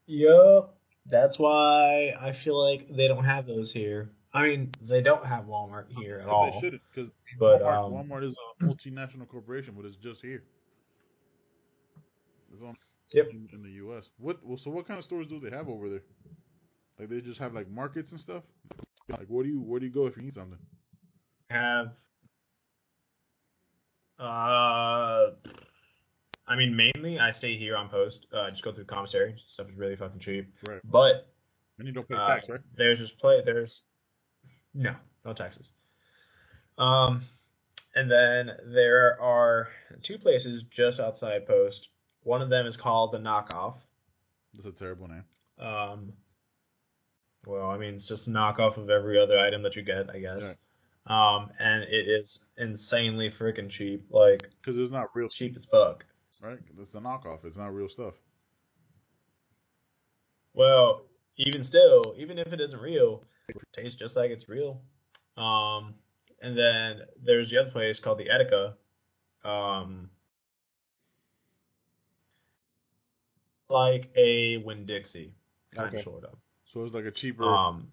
S2: Yup. That's why I feel like they don't have those here. I mean, they don't have Walmart here at
S1: But
S2: all.
S1: they shouldn't because Walmart,
S2: um,
S1: Walmart is a multinational corporation, but it's just here. It's on
S2: Yep.
S1: in, in the U.S. What? Well, so what kind of stores do they have over there? Like they just have like markets and stuff. Like where do you where do you go if you need something?
S2: have uh I mean mainly I stay here on post. Uh just go through the commissary. Stuff is really fucking cheap.
S1: Right.
S2: But
S1: And you don't pay
S2: uh,
S1: tax, right?
S2: there's just play there's no, no taxes. Um and then there are two places just outside post. One of them is called the knockoff.
S1: That's a terrible name.
S2: Um well, I mean it's just a knockoff of every other item that you get, I guess.
S1: Right.
S2: Um, and it is insanely freaking cheap, like
S1: Because it's not real,
S2: cheap as fuck.
S1: right? It's a knockoff. It's not real stuff.
S2: Well, even still, even if it isn't real, it tastes just like it's real. Um, and then there's the other place called the Edeka. Um, like a Winn Dixie, kind
S1: Okay.
S2: of sort of.
S1: So it's like a cheaper.
S2: Um,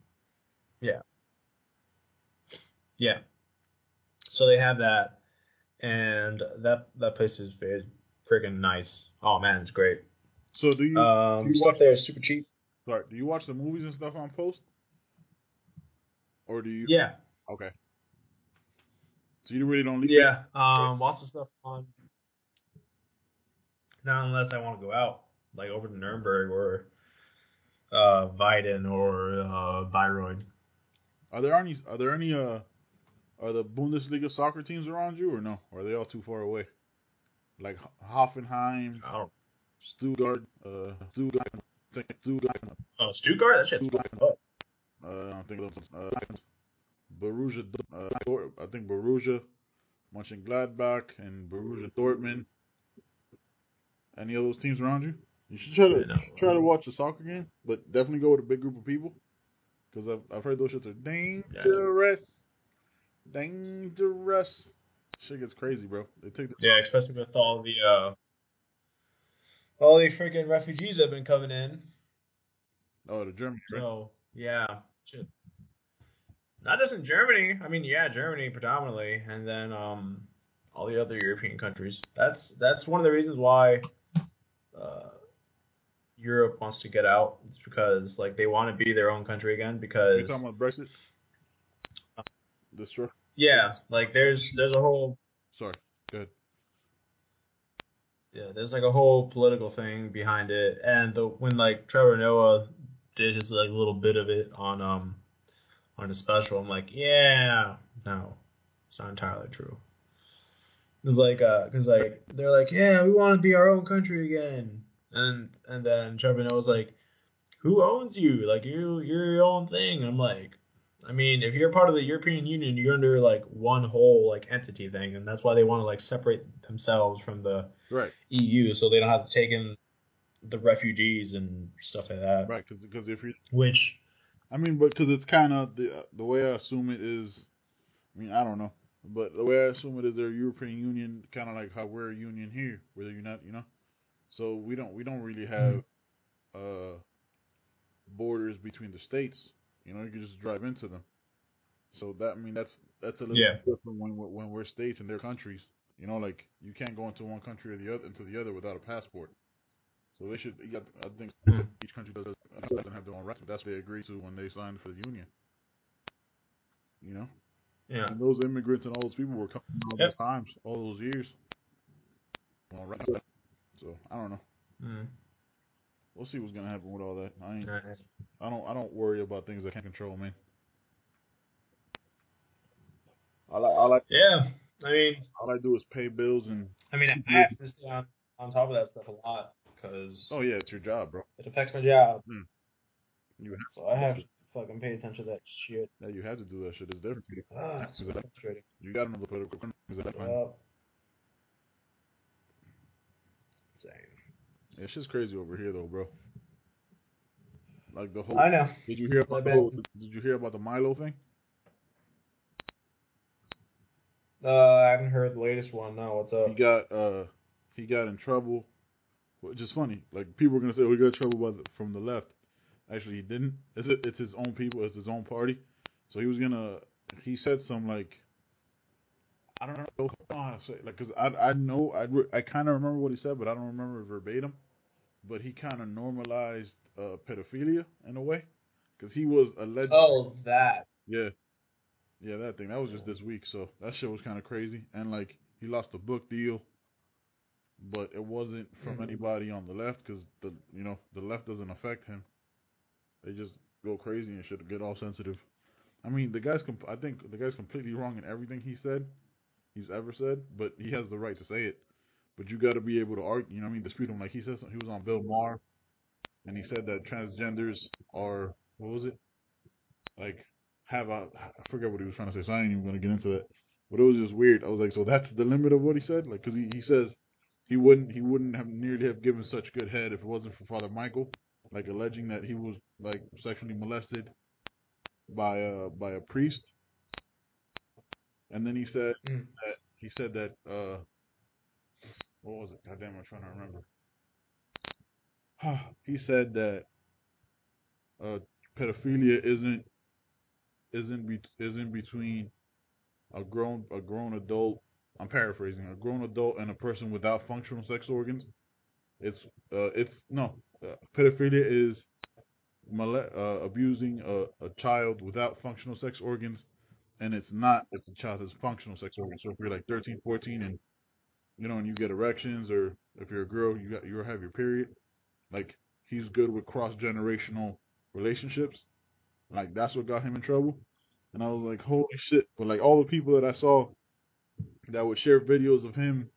S2: yeah, yeah. So they have that, and that that place is very freaking nice. Oh man, it's great.
S1: so do you?
S2: Um,
S1: you
S2: stuff
S1: watch-
S2: there is super cheap.
S1: sorry, do you watch the movies and stuff on post? Or do you?
S2: Yeah,
S1: Okay. So you really don't leave.
S2: yeah. Um, lots of stuff on. Not unless I want to go out, like over to Nuremberg or uh, Weiden or uh, Bayreuth.
S1: Are there any? Are there any? Uh, are the Bundesliga soccer teams around you, or no? Or are they all too far away? Like Hoffenheim,
S2: I don't.
S1: Stuttgart, uh, Stuttgart, Stuttgart,
S2: Oh, Stuttgart. That shit's fucking up.
S1: uh, I don't think those, uh, Borussia, uh, I think Borussia, Mönchengladbach, and Borussia Dortmund. Any of those teams around you? You should try to
S2: Yeah, no.
S1: try to watch a soccer game, but definitely go with a big group of people, because I've I've heard those shits are dangerous, dangerous. Shit gets crazy, bro. They take the
S2: Yeah, especially with all the uh, all the freaking refugees that have been coming in.
S1: oh the Germans. right?
S2: So yeah, shit. Not just in Germany. I mean, yeah, Germany predominantly, and then um, all the other European countries. That's that's one of the reasons why uh, Europe wants to get out. It's because like they want to be their own country again. Because
S1: You talking about Brexit? The stru-
S2: yeah, like there's there's a whole
S1: Sorry, good.
S2: yeah, there's like a whole political thing behind it, and the when like Trevor Noah did his like little bit of it on um on his special, I'm like, yeah, no, it's not entirely true. It's like uh, cause like they're like, yeah, we want to be our own country again, and and then Trevor Noah's like, who owns you? Like you, you're your own thing. I'm like. I mean, if you're part of the European Union, you're under like one whole like entity thing, and that's why they want to like separate themselves from the
S1: Right.
S2: EU, so they don't have to take in the refugees and stuff like that.
S1: Right, because if you,
S2: which,
S1: I mean, but because it's kind of the the way I assume it is. I mean, I don't know, but the way I assume it is, they're European Union, kind of like how we're a union here, where you're not, you know. So we don't we don't really have uh, borders between the states. You know, you can just drive into them. So that I mean that's that's a little
S2: Yeah.
S1: different when we're, when we're states and they're countries. You know, like you can't go into one country or the other into the other without a passport. So they should. got- I think
S2: Hmm.
S1: each country does, doesn't have their own rights. That's what they agreed to when they signed for the union. You know,
S2: yeah,
S1: and those immigrants and all those people were coming all
S2: Yep.
S1: those times, all those years. Well, right. So I don't know.
S2: mm.
S1: We'll see what's gonna happen with all that. I ain't.
S2: Nice.
S1: I don't. I don't worry about things I can't control, man. All I, all I,
S2: yeah. I mean,
S1: all I do is pay bills and.
S2: I mean, I have to stay on on top of that stuff a lot because
S1: Oh yeah, it's your job, bro.
S2: it affects my job.
S1: You have,
S2: So I have to fucking pay attention to that shit.
S1: yeah, you have to do that shit. It's different.
S2: Ah, it's so frustrating.
S1: You got another political.
S2: Yep.
S1: It's just crazy over here, though, bro. Like the whole.
S2: I know.
S1: Did you hear about the whole, Did you hear about the Milo thing?
S2: Uh, I haven't heard the latest one. No, what's up?
S1: He got uh he got in trouble, which is funny. Like people are gonna say, "Oh, he got in trouble by the, from the left." Actually, he didn't. It's it's his own people. It's his own party. So he was gonna. He said some like. I don't know how to say like because I I know I I kind of remember what he said, but I don't remember verbatim. But he kind of normalized uh, pedophilia in a way, because he was alleged.
S2: Oh, that.
S1: Yeah. Yeah, that thing. That was just this week, so that shit was kind of crazy. And like, he lost a book deal, but it wasn't from
S2: Mhm.
S1: anybody on the left because the you know the left doesn't affect him. They just go crazy and shit, get all sensitive. I mean, the guy's. Com- I think the guy's completely wrong in everything he said, he's ever said, but he has the right to say it. But you got to be able to argue. You know, what I mean, dispute him. Like he says, he was on Bill Maher, and he said that transgenders are what was it? Like have a I forget what he was trying to say, so I ain't even gonna get into that. But it was just weird. I was like, so that's the limit of what he said, like, because he, he says he wouldn't he wouldn't have nearly have given such good head if it wasn't for Father Michael, like alleging that he was like sexually molested by a by a priest. And then he said
S2: Mm.
S1: that he said that uh what was it? God damn, I'm trying to remember. he said that uh pedophilia isn't isn't be, isn't between a grown a grown adult. I'm paraphrasing a grown adult and a person without functional sex organs. It's uh it's no uh, pedophilia is mole- uh, abusing a, a child without functional sex organs, and it's not if the child has functional sex organs. So if you're like 13, 14, and you know, and you get erections, or if you're a girl, you got you have your period. Like he's good with cross generational relationships. Like that's what got him in trouble. And I was like, holy shit! But like all the people that I saw that would share videos of him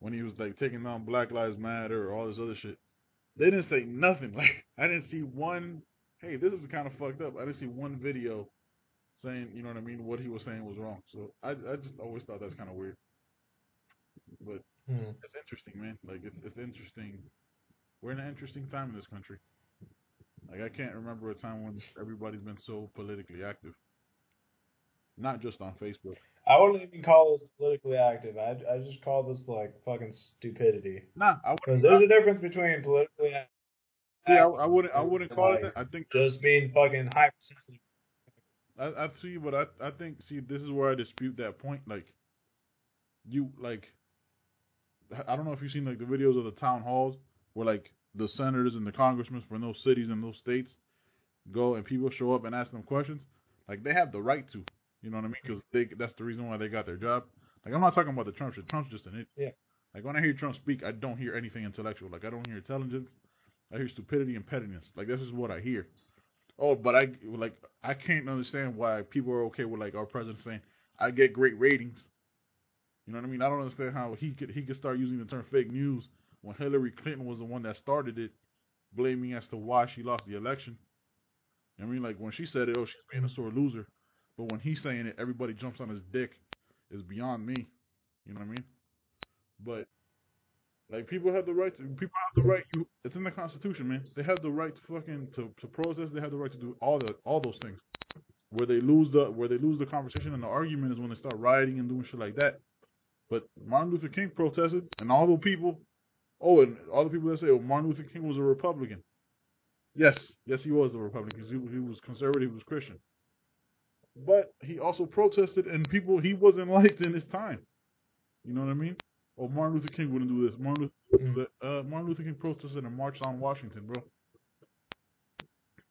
S1: when he was like taking down Black Lives Matter or all this other shit, they didn't say nothing. Like I didn't see one. Hey, this is kind of fucked up. I didn't see one video saying, you know what I mean, what he was saying was wrong. So I I just always thought that's kind of weird. But
S2: Hmm.
S1: it's interesting, man. Like it's it's interesting. We're in an interesting time in this country. Like I can't remember a time when everybody's been so politically active. Not just on Facebook.
S2: I wouldn't even call this politically active. I, I just call this like fucking stupidity.
S1: Nah,
S2: Because
S1: wouldn't.
S2: there's a difference between politically active
S1: See, I, I wouldn't. I wouldn't call it that. I think
S2: just being fucking hypersensitive.
S1: I, I see, but I I think see this is where I dispute that point. Like, you like, I don't know if you've seen like the videos of the town halls where like the senators and the congressmen from those cities and those states go and people show up and ask them questions. Like they have the right to, you know what I mean? Because they that's the reason why they got their job. Like I'm not talking about the Trump shit. Trump's just an idiot.
S2: Yeah.
S1: Like when I hear Trump speak, I don't hear anything intellectual. Like I don't hear intelligence. I hear stupidity and pettiness. Like this is what I hear. Oh, but I like I can't understand why people are okay with like our president saying I get great ratings. You know what I mean? I don't understand how he could he could start using the term fake news when Hillary Clinton was the one that started it, blaming as to why she lost the election. I mean, like when she said it, oh, she's being a sore loser. But when he's saying it, everybody jumps on his dick. Is beyond me. You know what I mean? But Like people have the right to people have the right. You, it's in the Constitution, man. They have the right to fucking to, to protest. They have the right to do all the all those things. Where they lose the where they lose the conversation and the argument is when they start rioting and doing shit like that. But Martin Luther King protested, and all the people, oh, and all the people that say, oh, Martin Luther King was a Republican. Yes, yes, he was a Republican because he, he was conservative, he was Christian. But he also protested, and people he wasn't liked in his time. You know what I mean? Oh, Martin Luther King wouldn't do this. Martin Luther, uh, Martin Luther King protested and marched on Washington, bro.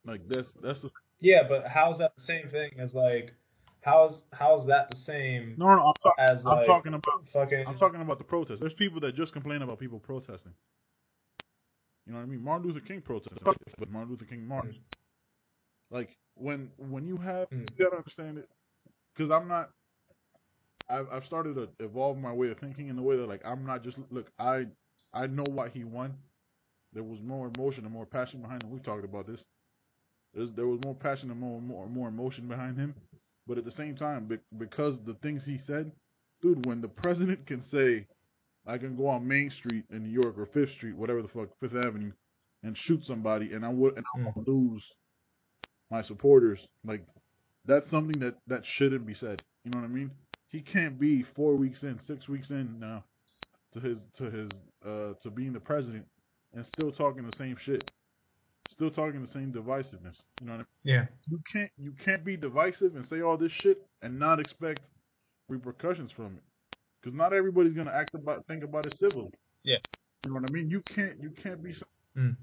S1: Like that's that's the
S2: Yeah, but how's that the same thing as like how's how's that the same
S1: no, no. I'm, talk-
S2: as
S1: I'm
S2: like
S1: talking about
S2: fucking
S1: I'm talking about the protest. There's people that just complain about people protesting. You know what I mean? Martin Luther King protested, but Martin Luther King marched. Like when when you have
S2: Mm.
S1: you gotta understand it, because I'm not. I've I've started to evolve my way of thinking in the way that like I'm not just look I I know why he won. There was more emotion and more passion behind him. We talked about this. There's, there was more passion and more more more emotion behind him, but at the same time, because the things he said, dude, when the president can say, I can go on Main Street in New York or Fifth Street, whatever the fuck, Fifth Avenue, and shoot somebody, and I would and I
S2: Mm.
S1: won't lose my supporters. Like that's something that that shouldn't be said. You know what I mean? He can't be four weeks in, six weeks in now to his to his uh to being the president and still talking the same shit. Still talking the same divisiveness. You know what I mean?
S2: Yeah.
S1: You can't you can't be divisive and say all this shit and not expect repercussions from it. Because not everybody's gonna act about think about it civilly.
S2: Yeah.
S1: You know what I mean? You can't you can't be
S2: Mm.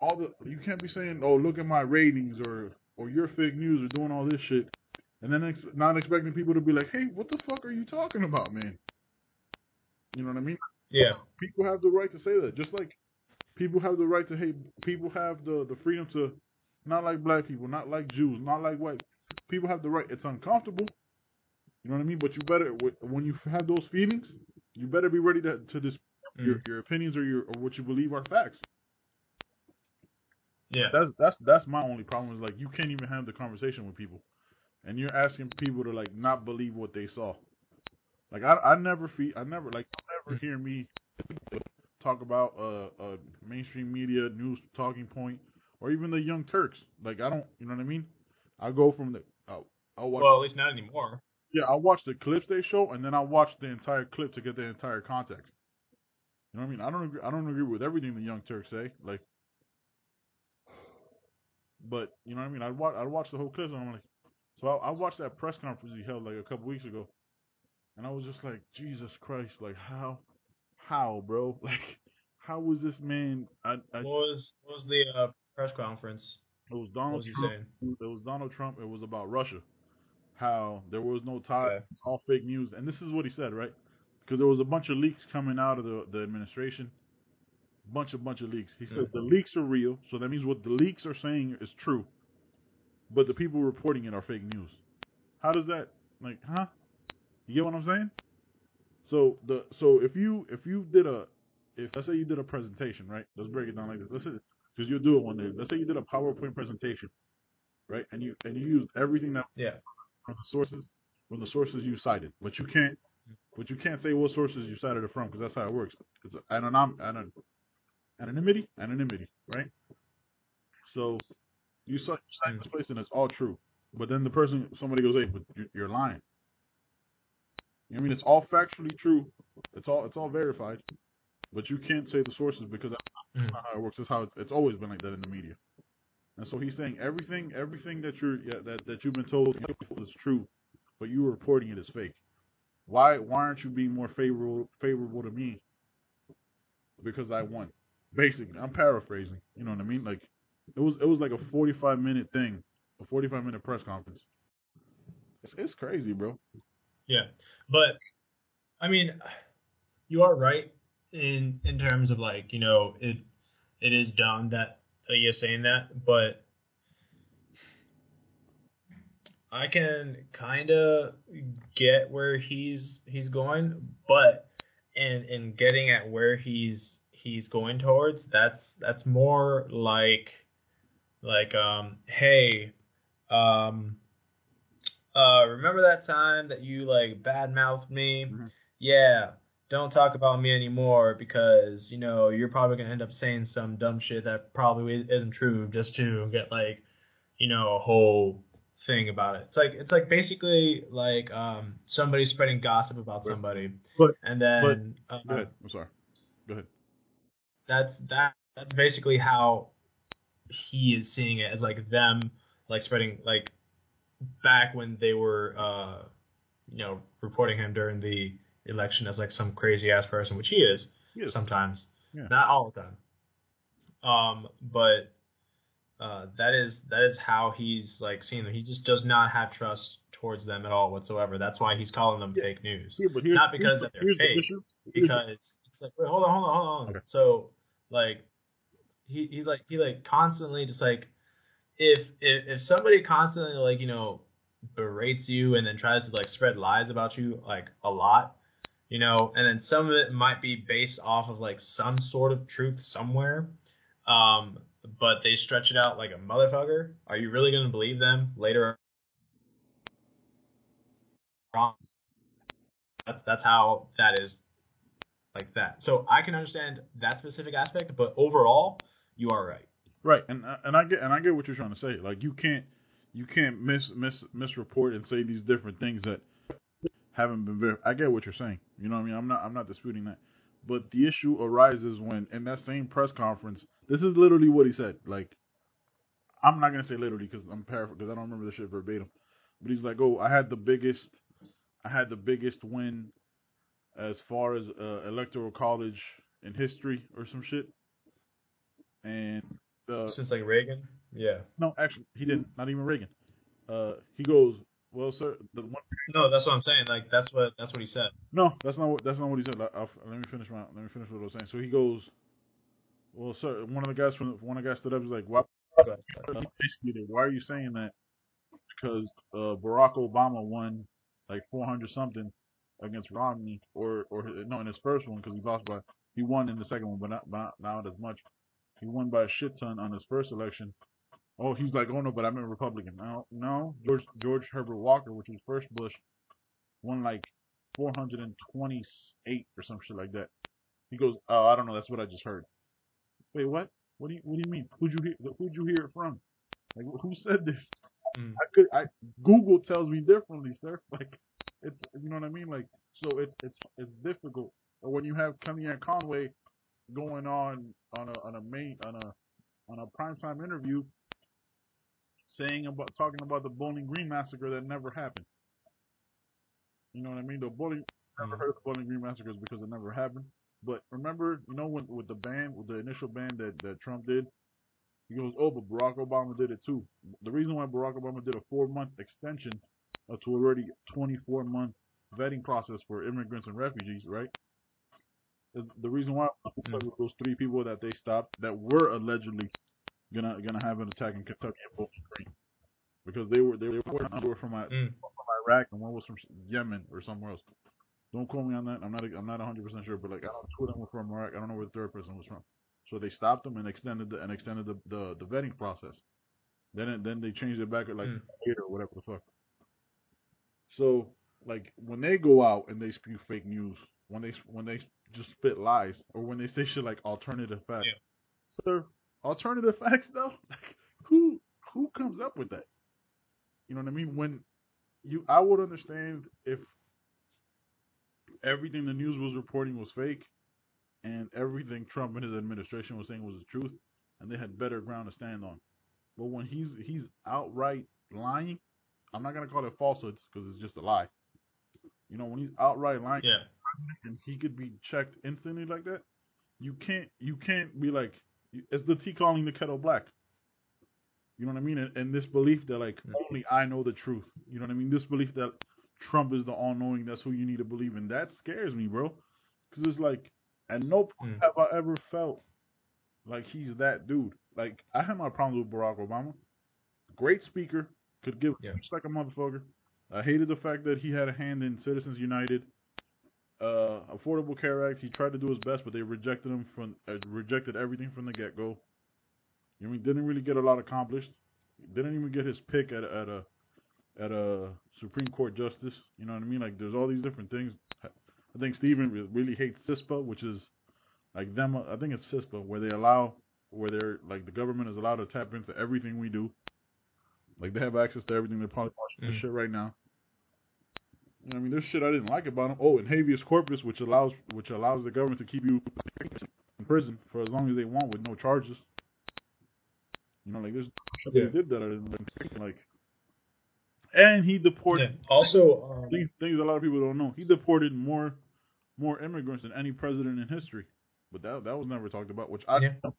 S1: all the you can't be saying oh look at my ratings or or you're fake news or doing all this shit and then ex- not expecting people to be like hey what the fuck are you talking about man? You know what I mean?
S2: Yeah.
S1: people have the right to say that. Just like people have the right to hate. People have the the freedom to not like black people, not like Jews, not like white. People have the right. It's uncomfortable. You know what I mean? But you better when you have those feelings, you better be ready to to your
S2: Mm.
S1: your opinions or your or what you believe are facts.
S2: Yeah.
S1: That's that's that's my only problem is like you can't even have the conversation with people, and you're asking people to like not believe what they saw. Like I I never feel I never like you never hear me talk about uh uh mainstream media news talking point or even the Young Turks. Like I don't you know what I mean. I go from the I'll, I'll watch
S2: Well, at least not anymore.
S1: yeah I watch the clips they show and then I watch the entire clip to get the entire context. You know what I mean? I don't agree, I don't agree with everything the Young Turks say. Like but you know what I mean. I watch I watch the whole clip and I'm like, so I, I watched that press conference he held like a couple weeks ago, and I was just like, Jesus Christ, like how, how, bro, like how was this man? I, I
S2: What was what was the uh, press conference?
S1: it was
S2: What
S1: Donald
S2: was he
S1: Trump.
S2: saying?
S1: It was Donald Trump. It was about Russia. How there was no tie,
S2: Okay.
S1: it's all fake news, and this is what he said, right? Because there was a bunch of leaks coming out of the the administration, bunch of bunch of leaks. He said
S2: Mhm.
S1: the leaks are real, so that means what the leaks are saying is true, but the people reporting it are fake news. How does that like, huh? You get what I'm saying? So the so if you if you did a if let's say you did a presentation, right? Let's break it down like this. Let's because you'll do it one day. Let's say you did a PowerPoint presentation, right? And you and you used everything that
S2: Yeah.
S1: from the sources from the sources you cited, but you can't but you can't say what sources you cited it from because that's how it works. It's anonym, anon, anonymity, anonymity, right? So you cite, you cite
S2: Mm.
S1: this place and it's all true, but then the person somebody goes, "Hey, but you're lying." I mean, it's all factually true. It's all it's all verified, but you can't say the sources because that's, that's
S2: Mm.
S1: not how it works. That's how it's, it's always been like that in the media. And so he's saying everything everything that you're yeah, that that you've been told is true, but you were reporting it as fake. Why why aren't you being more favorable favorable to me? Because I won. Basically, I'm paraphrasing. You know what I mean? Like it was it was like a 45 minute thing, a 45 minute press conference. It's, it's crazy, bro.
S2: Yeah, but I mean, you are right in in terms of like you know it it is dumb that you're saying that, but I can kind of get where he's he's going, but in in getting at where he's he's going towards, that's that's more like like um hey um uh remember that time that you like bad mouthed me
S1: Mhm.
S2: yeah don't talk about me anymore because you know you're probably gonna end up saying some dumb shit that probably isn't true just to get like you know a whole thing about it. It's like it's like basically like um somebody spreading gossip about
S1: But-
S2: somebody,
S1: but-
S2: and then uh,
S1: Go ahead. I'm sorry. Go ahead.
S2: that's that that's basically how he is seeing it as like them like spreading like back when they were uh you know reporting him during the election as like some crazy ass person which he is sometimes
S1: Yeah.
S2: not all the time um but uh that is that is how he's like seeing them he just does not have trust towards them at all whatsoever that's why he's calling them
S1: Yeah.
S2: fake news
S1: Yeah, but
S2: Not because they're fake.
S1: the-
S2: because it's like wait, hold on, hold on, hold on.
S1: Okay.
S2: So like he he's like he like constantly just like if if if somebody constantly like you know berates you and then tries to like spread lies about you like a lot, you know, and then some of it might be based off of like some sort of truth somewhere, um, but they stretch it out like a motherfucker. Are you really gonna believe them later? on? That's that's how that is like that. So I can understand that specific aspect, but overall, you are right.
S1: Right, and and I get and I get what you're trying to say. Like you can't you can't mis mis misreport and say these different things that haven't been verified. I get what you're saying. You know what I mean? I'm not I'm not disputing that. But the issue arises when in that same press conference, this is literally what he said. Like I'm not gonna say literally because I'm paraphrasing because I don't remember the shit verbatim. But he's like, "Oh, I had the biggest, I had the biggest win as far as uh, electoral college in history or some shit." And uh,
S2: Since like Reagan, yeah.
S1: no, actually, he didn't. Not even Reagan. Uh, he goes, "Well, sir, the one."
S2: No, that's what I'm saying. Like that's what that's what he said.
S1: No, that's not what. That's not what he said. I'll, I'll- let me finish my. Let me finish what I was saying. So he goes, "Well, sir, one of the guys from one of the guys stood up. He's like, why?" Basically, why are you saying that? Because uh, Barack Obama won like 400 something against Romney, or or no, in his first one because he lost by he won in the second one, but not, but not not as much. He won by a shit ton on his first election. Oh, he's like, oh no, but I'm a Republican. No, no, George George Herbert Walker, which was first Bush, won like 428 or some shit like that. He goes, oh, I don't know, that's what I just heard. Wait, what? What do you What do you mean? Who'd you hear? Who'd you hear it from? Like, who said this?
S2: Mm.
S1: I could. I Google tells me differently, sir. Like, it's you know what I mean. Like, so it's it's it's difficult. Or when you have Kellyanne Conway going on on a on a main on a on a primetime interview saying about talking about the Bowling Green massacre that never happened. You know what I mean? The Bowling never
S2: Mhm.
S1: heard of the Bowling Green massacres because it never happened. But remember, you know, when with the ban, with the initial ban that that Trump did, he goes, "Oh, but Barack Obama did it too." The reason why Barack Obama did a four-month extension uh, to already 24-month vetting process for immigrants and refugees, right? The reason why of those three people that they stopped that were allegedly gonna gonna have an attack in Kentucky and Bowling Green because they were they were, from
S2: Mm.
S1: from Iraq and one was from Yemen or somewhere else. Don't call me on that. I'm not I'm not 100 percent sure, but like I know two of them were from Iraq. I don't know where the third person was from. So they stopped them and extended the and extended the the, the vetting process. Then it, then they changed it back at like
S2: Mm.
S1: eight or whatever the fuck. So like when they go out and they spew fake news, when they when they just spit lies, or when they say shit like alternative facts,
S2: Yeah.
S1: sir, alternative facts though, like who who comes up with that? You know what I mean? When you, I would understand if everything the news was reporting was fake, and everything Trump and his administration was saying was the truth, and they had better ground to stand on. But when he's he's outright lying, I'm not gonna call it falsehoods because it's just a lie. You know, when he's outright lying
S2: Yeah.
S1: And he could be checked instantly like that, you can't you can't be like it's the tea calling the kettle black. You know what I mean? And, and this belief that like
S2: Mm.
S1: only I know the truth. You know what I mean? This belief that Trump is the all knowing. That's who you need to believe in. That scares me, bro. Because it's like at no point
S2: Mm.
S1: have I ever felt like he's that dude. Like I had my problems with Barack Obama. Great speaker, could give
S2: Yeah.
S1: speech like a motherfucker. I hated the fact that he had a hand in Citizens United, uh, Affordable Care Act. He tried to do his best, but they rejected him from uh, rejected everything from the get go. You know, he didn't really get a lot accomplished. Didn't even get his pick at a, at a at a Supreme Court justice. You know what I mean? Like there's all these different things. I think Steven really hates CISPA, which is like them. I think it's CISPA where they allow where they're like the government is allowed to tap into everything we do. Like they have access to everything. They're probably watching
S2: Mm.
S1: this shit right now. You know, what I mean, there's shit I didn't like about them. Oh, and habeas corpus, which allows which allows the government to keep you in prison for as long as they want with no charges. You know, like there's shit
S2: Yeah.
S1: they did that I didn't like. like. And he deported
S2: Yeah. Also, um,
S1: things things a lot of people don't know. He deported more more immigrants than any president in history. But that that was never talked about, which I
S2: Yeah.
S1: I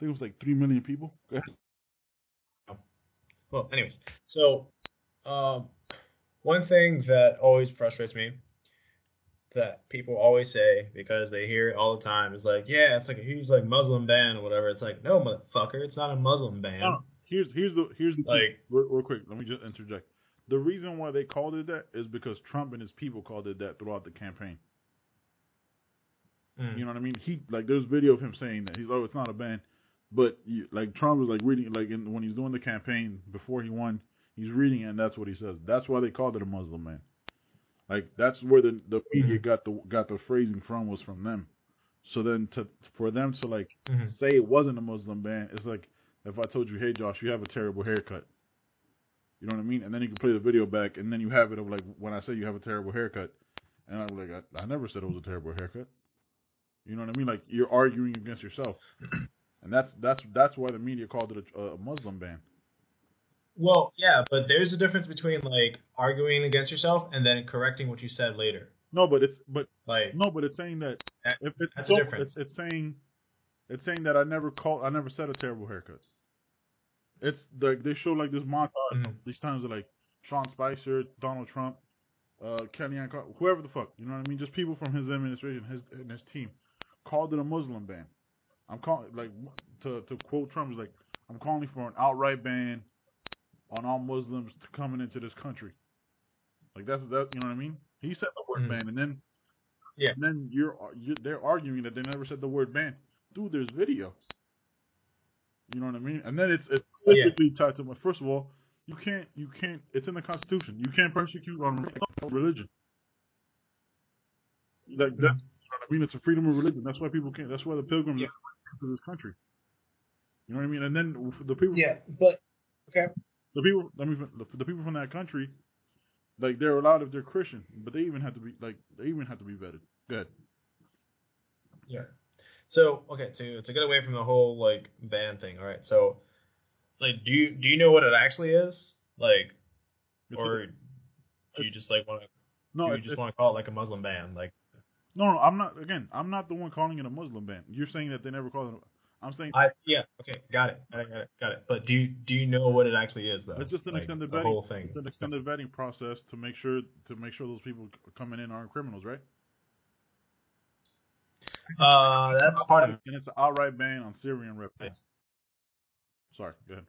S1: think it was like three million people.
S2: Well, anyways, so um, one thing that always frustrates me that people always say because they hear it all the time is like, yeah, it's like a huge like Muslim ban or whatever. It's like, no, motherfucker, it's not a Muslim ban.
S1: No. Here's here's the here's the
S2: Like-
S1: real, real quick. Let me just interject. The reason why they called it that is because Trump and his people called it that throughout the campaign.
S2: Mm.
S1: You know what I mean? He like there's video of him saying that he's oh it's not a ban, but you, like Trump was like reading like in, when he's doing the campaign before he won, he's reading it and that's what he says. That's why they called it a Muslim ban. Like that's where the the media
S2: Mhm.
S1: got the got the phrasing from was from them. So then to for them to like
S2: Mhm.
S1: say it wasn't a Muslim ban, it's like if I told you, hey Josh, you have a terrible haircut. You know what I mean? And then you can play the video back, and then you have it of like when I say you have a terrible haircut, and I'm like, I, I never said it was a terrible haircut. You know what I mean? Like you're arguing against yourself, and that's that's that's why the media called it a, a Muslim ban.
S2: Well, yeah, but there's a difference between like arguing against yourself and then correcting what you said later.
S1: No, but it's but
S2: Like,
S1: no, but it's saying that
S2: That-
S1: if it's
S2: that's
S1: so-
S2: a difference.
S1: It's, it's saying it's saying that I never called I never said a terrible haircut. It's like they show like this montage.
S2: Mhm.
S1: These times like Sean Spicer, Donald Trump, uh, Kellyanne, Car- whoever the fuck. You know what I mean? Just people from his administration, his and his team, called it a Muslim ban. I'm calling like to to quote Trump is like I'm calling for an outright ban on all Muslims coming into this country. Like that's that you know what I mean? He said the word
S2: Mhm.
S1: ban, and then
S2: Yeah.
S1: and then you're, you're they're arguing that they never said the word ban. Dude, there's video. You know what I mean? And then it's it's
S2: Yeah.
S1: specifically tied to first of all, you can't you can't it's in the Constitution. You can't persecute on religion. Like that's you know what I mean. It's a freedom of religion. That's why people can't. That's why the pilgrims
S2: Yeah.
S1: are to this country. You know what I mean? And then the people
S2: yeah, but
S1: the people I mean the, people from that country, like they're allowed if they're Christian, but they even have to be like they even have to be vetted. Good.
S2: Yeah. So okay, to to get away from the whole like ban thing, all right. So, like, do you do you know what it actually is? Like,
S1: It's
S2: or do you just like want to?
S1: no,
S2: do you just want to call it like a Muslim ban? Like,
S1: no, no. I'm not. Again, I'm not the one calling it a Muslim ban. You're saying that they never call it. A, I'm saying
S2: I yeah, okay, got it, got it, got it, got it. But do you do you know what it actually is though?
S1: it's just an
S2: Like,
S1: extended
S2: the
S1: vetting.
S2: whole thing.
S1: It's an extended vetting process to make sure to make sure those people coming in aren't criminals, right?
S2: Uh, that's part of it.
S1: And it's an outright ban on Syrian refugees. Sorry, go ahead.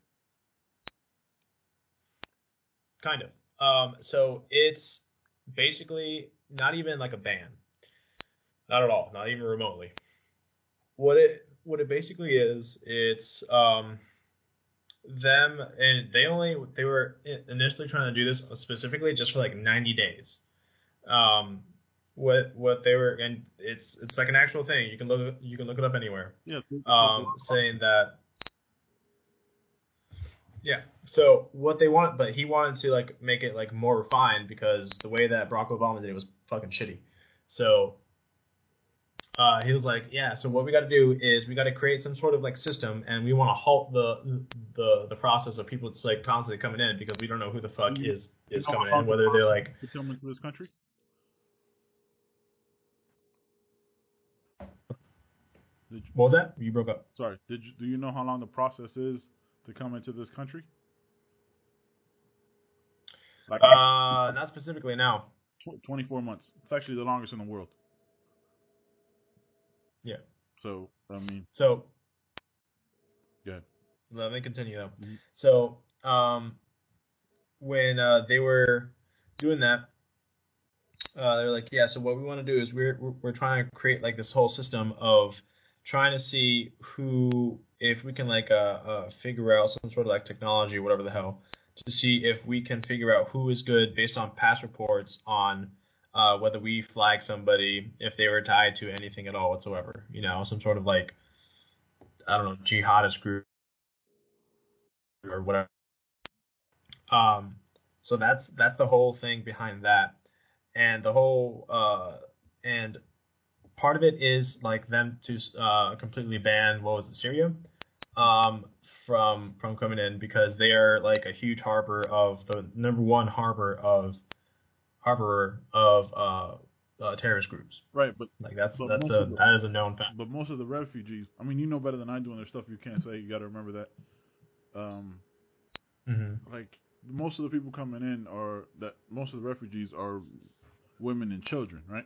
S2: Kind of. Um, so it's basically not even like a ban. Not at all. Not even remotely. What it what it basically is, it's um, them and they only they were initially trying to do this specifically just for like 90 days. Um, what what they were and it's it's like an actual thing. You can look you can look it up anywhere
S1: Yes.
S2: um, saying that. Yeah. So what they want, but he wanted to like make it like more refined because the way that Barack Obama did it was fucking shitty. So uh, he was like, yeah. So what we got to do is we got to create some sort of like system, and we want to halt the the the process of people just like constantly coming in because we don't know who the fuck is is coming in, whether they're like
S1: to come into this country. You,
S2: what was that? You broke up.
S1: sorry. Did you do you know how long the process is to come into this country? Like
S2: Uh, not specifically now.
S1: tw- 24 months. It's actually the longest in the world.
S2: Yeah.
S1: So I mean,
S2: So
S1: Go ahead.
S2: let me continue though.
S1: Mhm.
S2: So um, when uh, they were doing that, uh, they're like, yeah. So what we want to do is we're we're- we're trying to create like this whole system of trying to see who if we can like uh, uh figure out some sort of like technology or whatever the hell to see if we can figure out who is good based on past reports on uh, whether we flag somebody if they were tied to anything at all whatsoever. You know, some sort of like I don't know jihadist group or whatever. Um, so that's that's the whole thing behind that, and the whole uh, and part of it is like them to uh, completely ban what was it Syria um, from from coming in because they are like a huge harbor of the number one harbor of harbor of uh, uh, terrorist groups.
S1: Right, but
S2: Like that's
S1: But
S2: that's a
S1: the-
S2: that is a known fact.
S1: but most of the refugees, I mean, you know better than I do, and there's stuff you can't say. You got to remember that. Um,
S2: Mm-hmm.
S1: like most of the people coming in are that most of the refugees are women and children, right?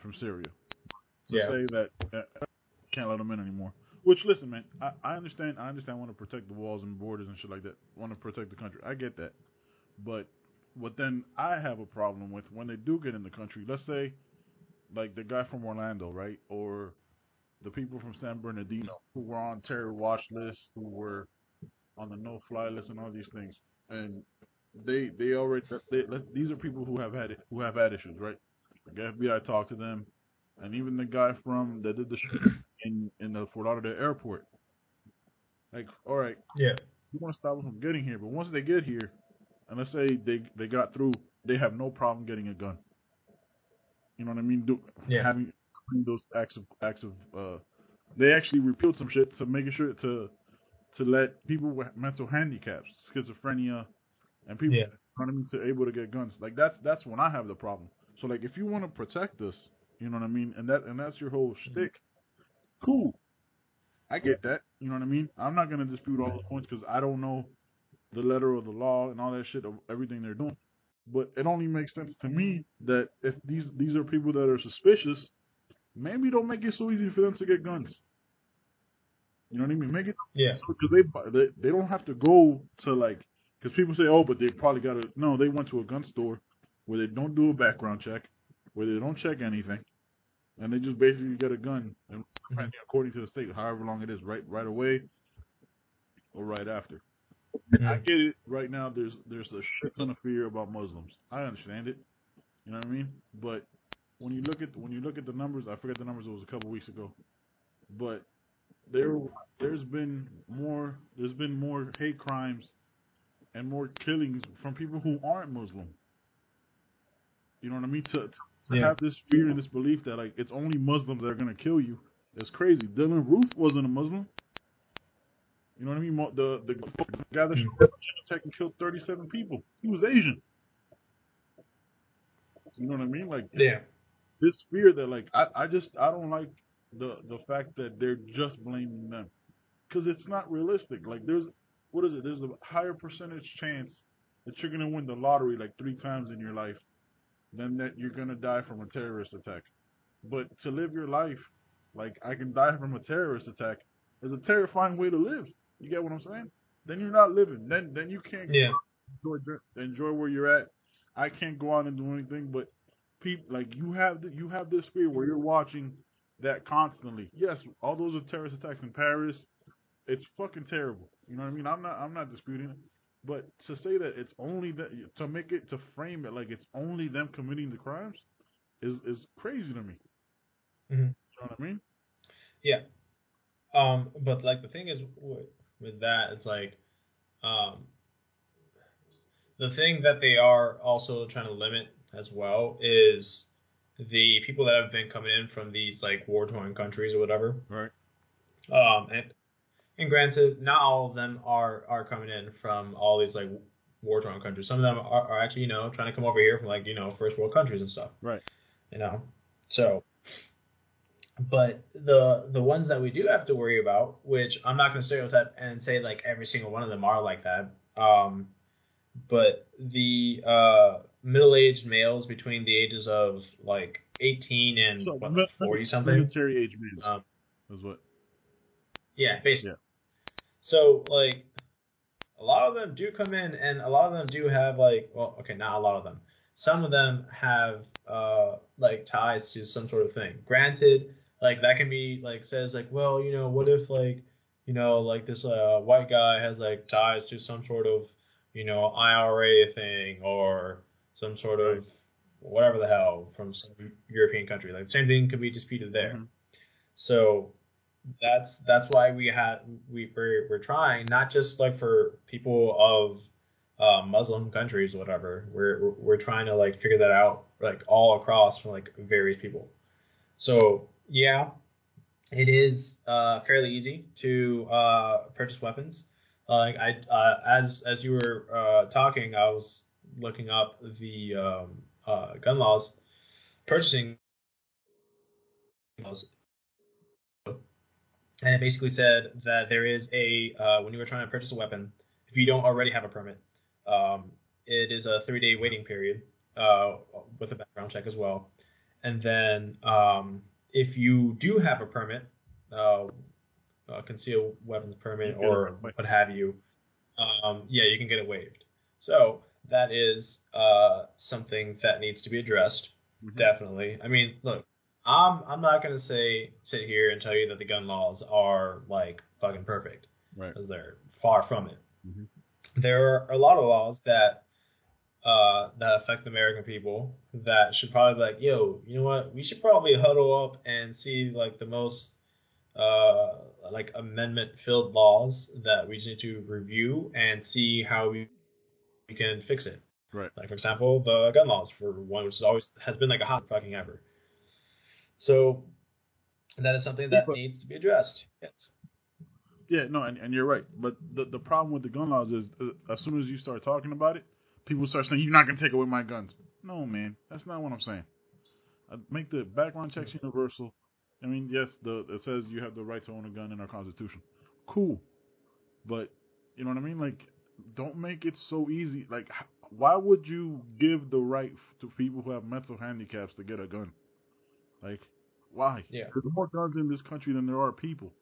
S1: From Syria. So
S2: Yeah.
S1: say that uh, can't let them in anymore. Which listen, man, I, I understand. I understand. Want to protect the walls and borders and shit like that. Want to protect the country. I get that. But what then I have a problem with when they do get in the country. Let's say, like the guy from Orlando, right, or the people from San Bernardino who were on terror watch lists, who were on the no-fly list, and all these things, and they they already they, these are people who have had who have had issues, right? The FBI talked to them, and even the guy from that did the shit in in the Fort Lauderdale airport. Like, all right,
S2: Yeah.
S1: you want to stop them from getting here, but once they get here, and let's say they they got through, they have no problem getting a gun. You know what I mean? Do
S2: Yeah.
S1: having those acts of acts of uh, they actually repealed some shit to making sure to to let people with mental handicaps, schizophrenia, and people
S2: Yeah.
S1: you know what I mean, to able to get guns. Like that's that's when I have the problem. So like if you want to protect us, you know what I mean, and that and that's your whole shtick. Cool, I get that. You know what I mean. I'm not gonna dispute all the points because I don't know the letter of the law and all that shit of everything they're doing. But it only makes sense to me that if these these are people that are suspicious, maybe don't make it so easy for them to get guns. You know what I mean? Make it
S2: Yeah.
S1: because they, they they don't have to go to like because people say oh but they probably got to no they went to a gun store where they don't do a background check where they don't check anything and they just basically get a gun and
S2: Mhm.
S1: according to the state however long it is right right away or right after.
S2: Mm-hmm.
S1: I get it. Right now, there's there's a shit ton of fear about Muslims. I understand it. You know what I mean? But when you look at when you look at the numbers, I forget the numbers. It was a couple weeks ago, but there there's been more there's been more hate crimes and more killings from people who aren't Muslim. You know what I mean? To, to
S2: Yeah.
S1: have this fear and this belief that like it's only Muslims that are gonna kill you is crazy. Dylann Roof wasn't a Muslim. You know what I mean? The the guy that shot attack and killed 37 people. He was Asian. You know what I mean? Like
S2: Yeah.
S1: this fear that like I, I just I don't like the the fact that they're just blaming them because it's not realistic. Like there's what is it? There's a higher percentage chance that you're gonna win the lottery like three times in your life than that you're gonna die from a terrorist attack. But to live your life like I can die from a terrorist attack is a terrifying way to live. You get what I'm saying? Then you're not living. Then then you can't
S2: Yeah.
S1: enjoy enjoy where you're at. I can't go out and do anything, but people like you have th- you have this fear where you're watching that constantly. Yes, all those are terrorist attacks in Paris. It's fucking terrible. You know what I mean? I'm not I'm not disputing it, but to say that it's only that to make it to frame it like it's only them committing the crimes is is crazy to me.
S2: Mhm.
S1: You know what I mean?
S2: Yeah. Um, but like the thing is with, that, it's like, um, the thing that they are also trying to limit as well is the people that have been coming in from these like war torn countries or whatever.
S1: Right.
S2: Um, and and granted, not all of them are are coming in from all these like war torn countries. Some of them are, are actually you know trying to come over here from like you know first world countries and stuff.
S1: Right.
S2: You know, so. But the the ones that we do have to worry about, which I'm not going to stereotype and say like every single one of them are like that. Um, but the uh, middle-aged males between the ages of like 18 and
S1: So
S2: what,
S1: mi-
S2: 40 something.
S1: military age men
S2: Um,
S1: is what.
S2: Yeah, basically.
S1: Yeah.
S2: So like a lot of them do come in and a lot of them do have like well, okay, not a lot of them. Some of them have uh like ties to some sort of thing. Granted, like that can be like says like, well, you know, what if like you know, like this uh white guy has like ties to some sort of you know, IRA thing or some sort of whatever the hell from some European country. Like the same thing could be disputed there.
S1: Mm-hmm.
S2: So that's that's why we had we we're, we're trying not just like for people of uh, Muslim countries or whatever. We're we're- we're trying to like figure that out like all across from like various people. So yeah, it is uh, fairly easy to uh, purchase weapons. Uh, I as as you were uh, talking, I was looking up the um, uh, gun laws, purchasing laws, and it basically said that there is a uh, when you were trying to purchase a weapon, if you don't already have a permit, um, it is a three day waiting period with a background check as well, and then um, if you do have a permit, uh, a concealed weapons permit
S1: You get it
S2: or what have you, um, yeah, you can get it waived. So that is uh, something that needs to be addressed.
S1: Mhm.
S2: Definitely. I mean, look, I'm I'm not gonna say sit here and tell you that the gun laws are like fucking perfect
S1: Right.
S2: because they're far from it.
S1: Mhm.
S2: There are a lot of laws that uh, that affect the American people that should probably be like, yo, you know what? We should probably huddle up and see like the most uh, like amendment filled laws that we just need to review and see how we, we can fix it.
S1: Right.
S2: Like for example, the gun laws for one, which is always has been like a hot fucking ever. So that is something that
S1: But-
S2: needs to be addressed. Yes.
S1: Yeah, no, and, and you're right. But the the problem with the gun laws is, uh, as soon as you start talking about it, people start saying you're not gonna take away my guns. No, man, that's not what I'm saying. Uh, make the background checks universal. I mean, yes, the it says you have the right to own a gun in our constitution. Cool, but you know what I mean. Like, don't make it so easy. Like, why would you give the right to people who have mental handicaps to get a gun? Like, why?
S2: Yeah.
S1: There's more guns in this country than there are people.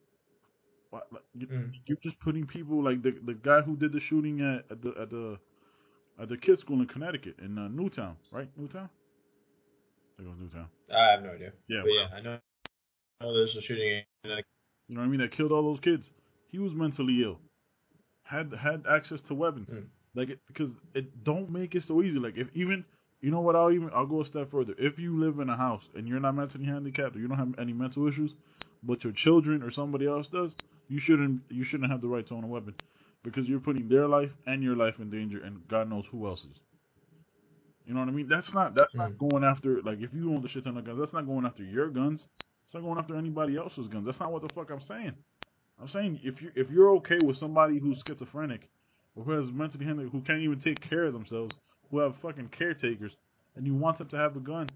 S1: Why, like, you,
S2: Mm.
S1: you're just putting people like the the guy who did the shooting at, at the at the at the kids school in Connecticut in uh, Newtown, right? Newtown. I think it was Newtown.
S2: I have no idea.
S1: Yeah,
S2: But yeah, I know. I know there's a shooting. In
S1: You know what I mean? That killed all those kids. He was mentally ill. Had had access to weapons.
S2: Mm.
S1: Like it, because it don't make it so easy. Like if even you know what I'll even I'll go a step further. If you live in a house and you're not mentally handicapped or you don't have any mental issues, but your children or somebody else does, you shouldn't you shouldn't have the right to own a weapon because you're putting their life and your life in danger and God knows who else's. You know what I mean? That's not that's not mm. going after like if you own the shit ton of guns, that's not going after your guns. It's not going after anybody else's guns. That's not what the fuck I'm saying. I'm saying if you if you're okay with somebody who's schizophrenic or who has mentally handicapped, who can't even take care of themselves, who have fucking caretakers, and you want them to have a gun,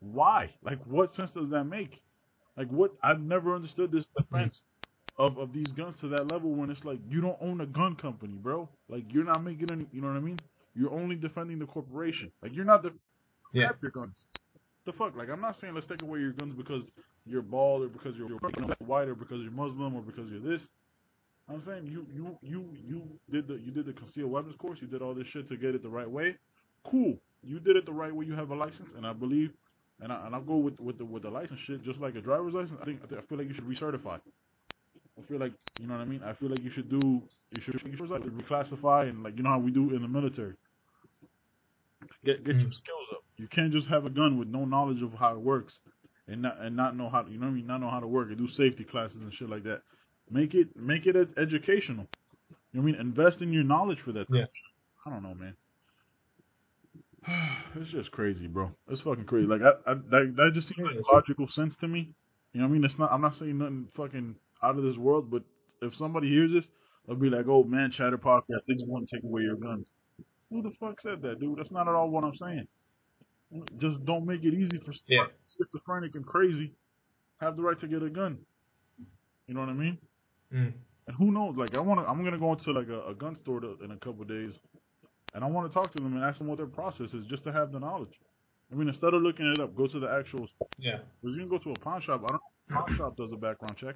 S1: why? Like, what sense does that make? Like, what? I've never understood this mm. defense of of these guns to that level when it's like you don't own a gun company, bro. Like, you're not making any. You know what I mean? You're only defending the corporation. Like, you're not the
S2: Yeah.
S1: have your guns. The fuck? Like, I'm not saying let's take away your guns because you're bald or because you're white or because you're Muslim or because you're this. I'm saying you you you you did the you did the concealed weapons course. You did all this shit to get it the right way. Cool. You did it the right way. You have a license, and I believe, and I and I'll go with with the with the license shit, just like a driver's license. I think I, think, I feel like you should recertify. I feel like you know what I mean. I feel like you should do you should, you should like reclassify and like you know how we do in the military. Get get your
S2: Mm.
S1: skills up. You can't just have a gun with no knowledge of how it works, and not and not know how you know what I mean not know how to work and do safety classes and shit like that. Make it make it ed- educational. You know what I mean? Invest in your knowledge for that.
S2: Yeah.
S1: I don't know, man. it's just crazy, bro. It's fucking crazy. Like I, I that, that just seems like logical sense to me. You know what I mean? It's not. I'm not saying nothing fucking out of this world, but if somebody hears this, they'll be like, "Oh man, Chatter Podcast, they just want to take away your guns." Who the fuck said that, dude? That's not at all what I'm saying. Just don't make it easy for
S2: Yeah.
S1: schizophrenic and crazy have the right to get a gun. You know what I mean?
S2: Mm.
S1: And who knows? Like I want to, I'm gonna go into like a, a gun store to, in a couple of days, and I want to talk to them and ask them what their process is, just to have the knowledge. I mean, instead of looking it up, go to the actual.
S2: Yeah.
S1: Because you can go to a pawn shop. I don't. Pawn shop does a background check.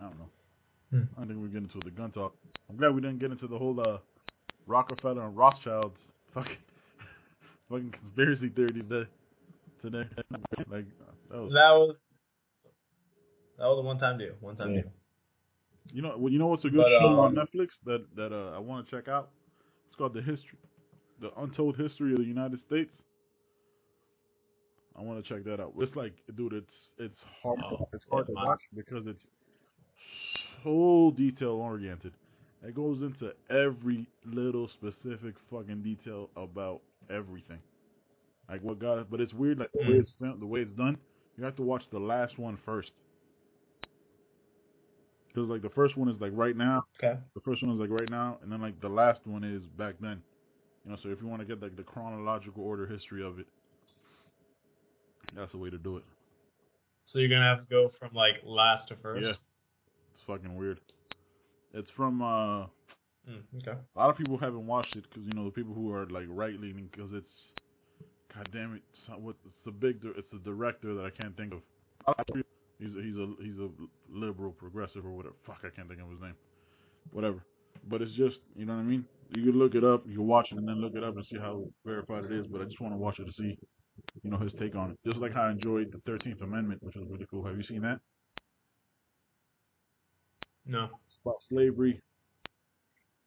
S1: I don't know.
S2: Hmm.
S1: I think we're getting into the gun talk. I'm glad we didn't get into the whole uh, Rockefeller and Rothschilds fucking fucking conspiracy theory today. Today, like that was
S2: That was that was a one time deal. One time
S1: Yeah.
S2: deal.
S1: You know, well, you know what's a good
S2: But,
S1: show on
S2: um,
S1: Netflix that that uh, I want to check out? It's called the history, the untold history of the United States. I want to check that out. It's like, dude, it's it's hard.
S2: Oh,
S1: it's hard to watch because it's so detail oriented. It goes into every little specific fucking detail about everything. Like what got, but it's weird. Like the way
S2: Mm.
S1: it's the way it's done. You have to watch the last one first. Because like the first one is like right now,
S2: Okay.
S1: the first one is like right now, and then like the last one is back then. You know, so if you want to get like the chronological order history of it, that's the way to do it.
S2: So you're gonna have to go from like last to first.
S1: Yeah, it's fucking weird. It's from uh,
S2: Mm, okay.
S1: a lot of people haven't watched it because you know the people who are like right leaning because it's, god damn it, it's, what it's the big, it's the director that I can't think of. He's a, he's a he's a liberal progressive or whatever. Fuck, I can't think of his name. Whatever. But it's just you know what I mean. You can look it up, you can watch it, and then look it up and see how verified it is. But I just want to watch it to see, you know, his take on it. Just like how I enjoyed the Thirteenth Amendment, which was really cool. Have you seen that?
S2: No.
S1: It's about slavery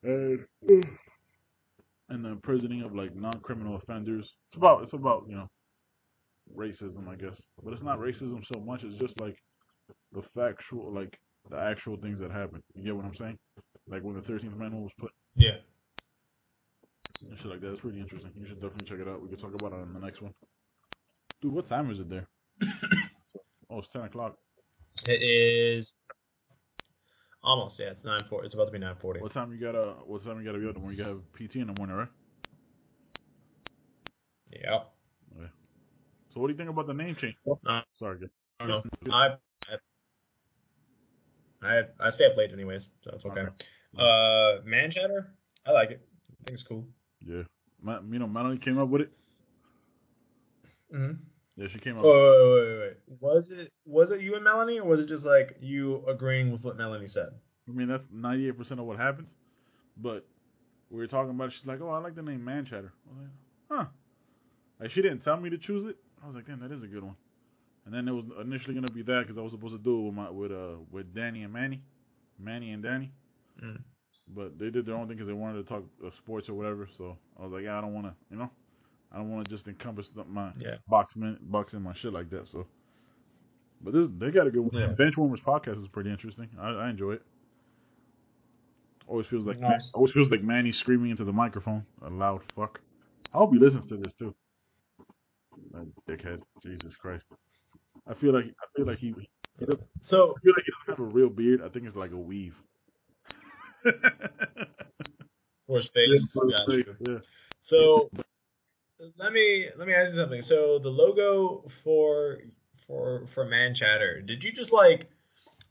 S1: and and the imprisoning of like non-criminal offenders. It's about it's about you know racism, I guess, but it's not racism so much. It's just like the factual, like the actual things that happen. You get what I'm saying? Like when the Thirteenth Amendment was put
S2: Yeah.
S1: and shit like that. It's pretty interesting. You should definitely check it out. We can talk about it on the next one. Dude, what time is it there? oh, it's ten o'clock.
S2: It is almost. Yeah, it's nine forty. It's about to be nine forty.
S1: What time you gotta? What time you gotta be up? When you gotta have PT in the morning, right?
S2: Yeah. Okay.
S1: So what do you think about the name change? Sorry, kid.
S2: I don't know. I I I, stay up late anyways, so it's okay.
S1: Okay.
S2: Uh, man chatter. I like it. I think it's cool.
S1: Yeah, Ma- you know, Melanie came up with it.
S2: Mm-hmm.
S1: Yeah, she came up.
S2: Oh, wait, wait, wait, wait. Was it was it you and Melanie, or was it just like you agreeing with what Melanie said?
S1: I mean, that's ninety eight percent of what happens. But we were talking about it. She's like, "Oh, I like the name Man Chatter." I was like, "Huh?" Like she didn't tell me to choose it. I was like, "Damn, that is a good one." And then it was initially gonna be that because I was supposed to do it with my with uh with Danny and Manny, Manny and Danny.
S2: Mm.
S1: But they did their own thing because they wanted to talk uh, sports or whatever. So I was like, yeah, I don't want to, you know, I don't want to just encompass my
S2: Yeah.
S1: boxing, boxing my shit like that. So, but this they got a good one.
S2: Yeah.
S1: Benchwarmers podcast is pretty interesting. I, I enjoy it. Always feels like
S2: Nice.
S1: always feels like Manny screaming into the microphone, a loud fuck. I hope he listens to this too. That dickhead, Jesus Christ. I feel like I feel like he, he
S2: So
S1: I feel like he doesn't have a real beard. I think it's like a weave.
S2: for his face.
S1: Yeah, yeah.
S2: So let me let me ask you something. So the logo for for for Man Chatter, did you just like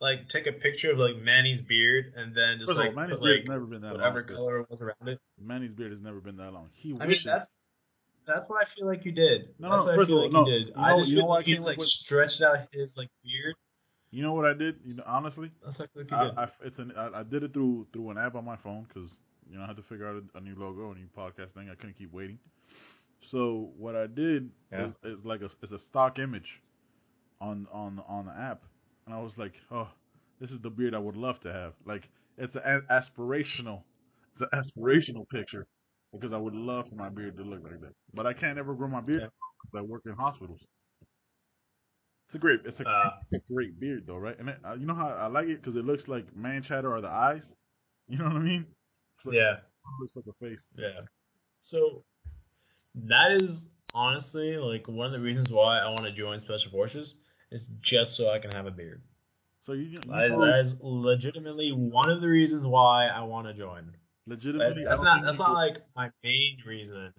S2: like take a picture of like Manny's beard and then just
S1: First
S2: like
S1: all, Manny's
S2: put, like
S1: never been that
S2: whatever
S1: long.
S2: color was around it?
S1: Manny's beard has never been that long. He
S2: I mean that's that's what I feel like you did.
S1: No,
S2: that's
S1: no,
S2: what
S1: first
S2: I feel
S1: of
S2: like
S1: all, no.
S2: you did.
S1: You
S2: I
S1: know-
S2: just
S1: you know
S2: feel
S1: I
S2: like he's like
S1: with-
S2: stretched out his like beard.
S1: you know what I did? You know, honestly,
S2: That's what I you
S1: I,
S2: did.
S1: I, it's an, I, I did it through through an app on my phone because you know I had to figure out a, a new logo, a new podcast thing. I couldn't keep waiting. So what I did
S2: Yeah.
S1: is, is like a it's a stock image on on on the app, and I was like, oh, this is the beard I would love to have. Like it's an aspirational, it's an aspirational picture because I would love for my beard to look like that. But I can't ever grow my beard.
S2: Yeah.
S1: I work in hospitals. It's a great, it's a,
S2: Uh.
S1: it's a great beard though, right? And it, uh, you know how I like it because it looks like man chatter are the eyes. You know what I mean? It's like,
S2: yeah.
S1: it looks like a face.
S2: Yeah. So that is honestly like one of the reasons why I want to join Special Forces is just so I can have a beard.
S1: So you, you
S2: that, is, that is legitimately one of the reasons why I want to join.
S1: Legitimately,
S2: that's
S1: don't
S2: that's not like my main reason,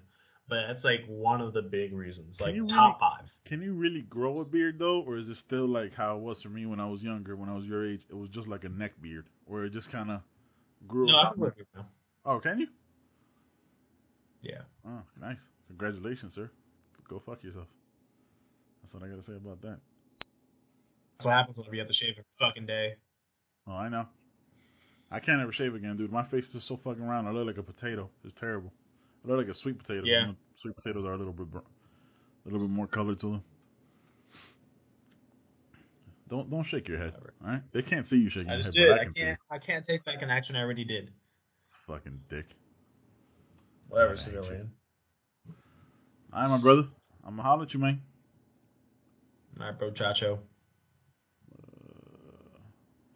S2: but that's like one of the big reasons, like
S1: you
S2: top five.
S1: Can you really grow a beard though, or is it still like how it was for me when I was younger? When I was your age, it was just like a neck beard, where it just kind of grew.
S2: No, I can work it now.
S1: Oh, can you?
S2: Yeah.
S1: Oh, nice. Congratulations, sir. Go fuck yourself. That's what I gotta say about that.
S2: That's what happens when you have to shave every fucking day.
S1: Oh, I know. I can't ever shave again, dude. My face is so fucking round. I look like a potato. It's terrible. I look like a sweet potato.
S2: Yeah.
S1: You know, sweet potatoes are a little bit, br- a little bit more color to them. Don't don't shake your head. All right, they can't see you shaking your head,
S2: did.
S1: but I
S2: I
S1: can
S2: can't. I can't take back an action I already did.
S1: Fucking dick.
S2: Whatever, civilian.
S1: All right, my brother. I'm gonna holler at you, man.
S2: All right, bro, Chacho.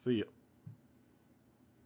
S1: See ya.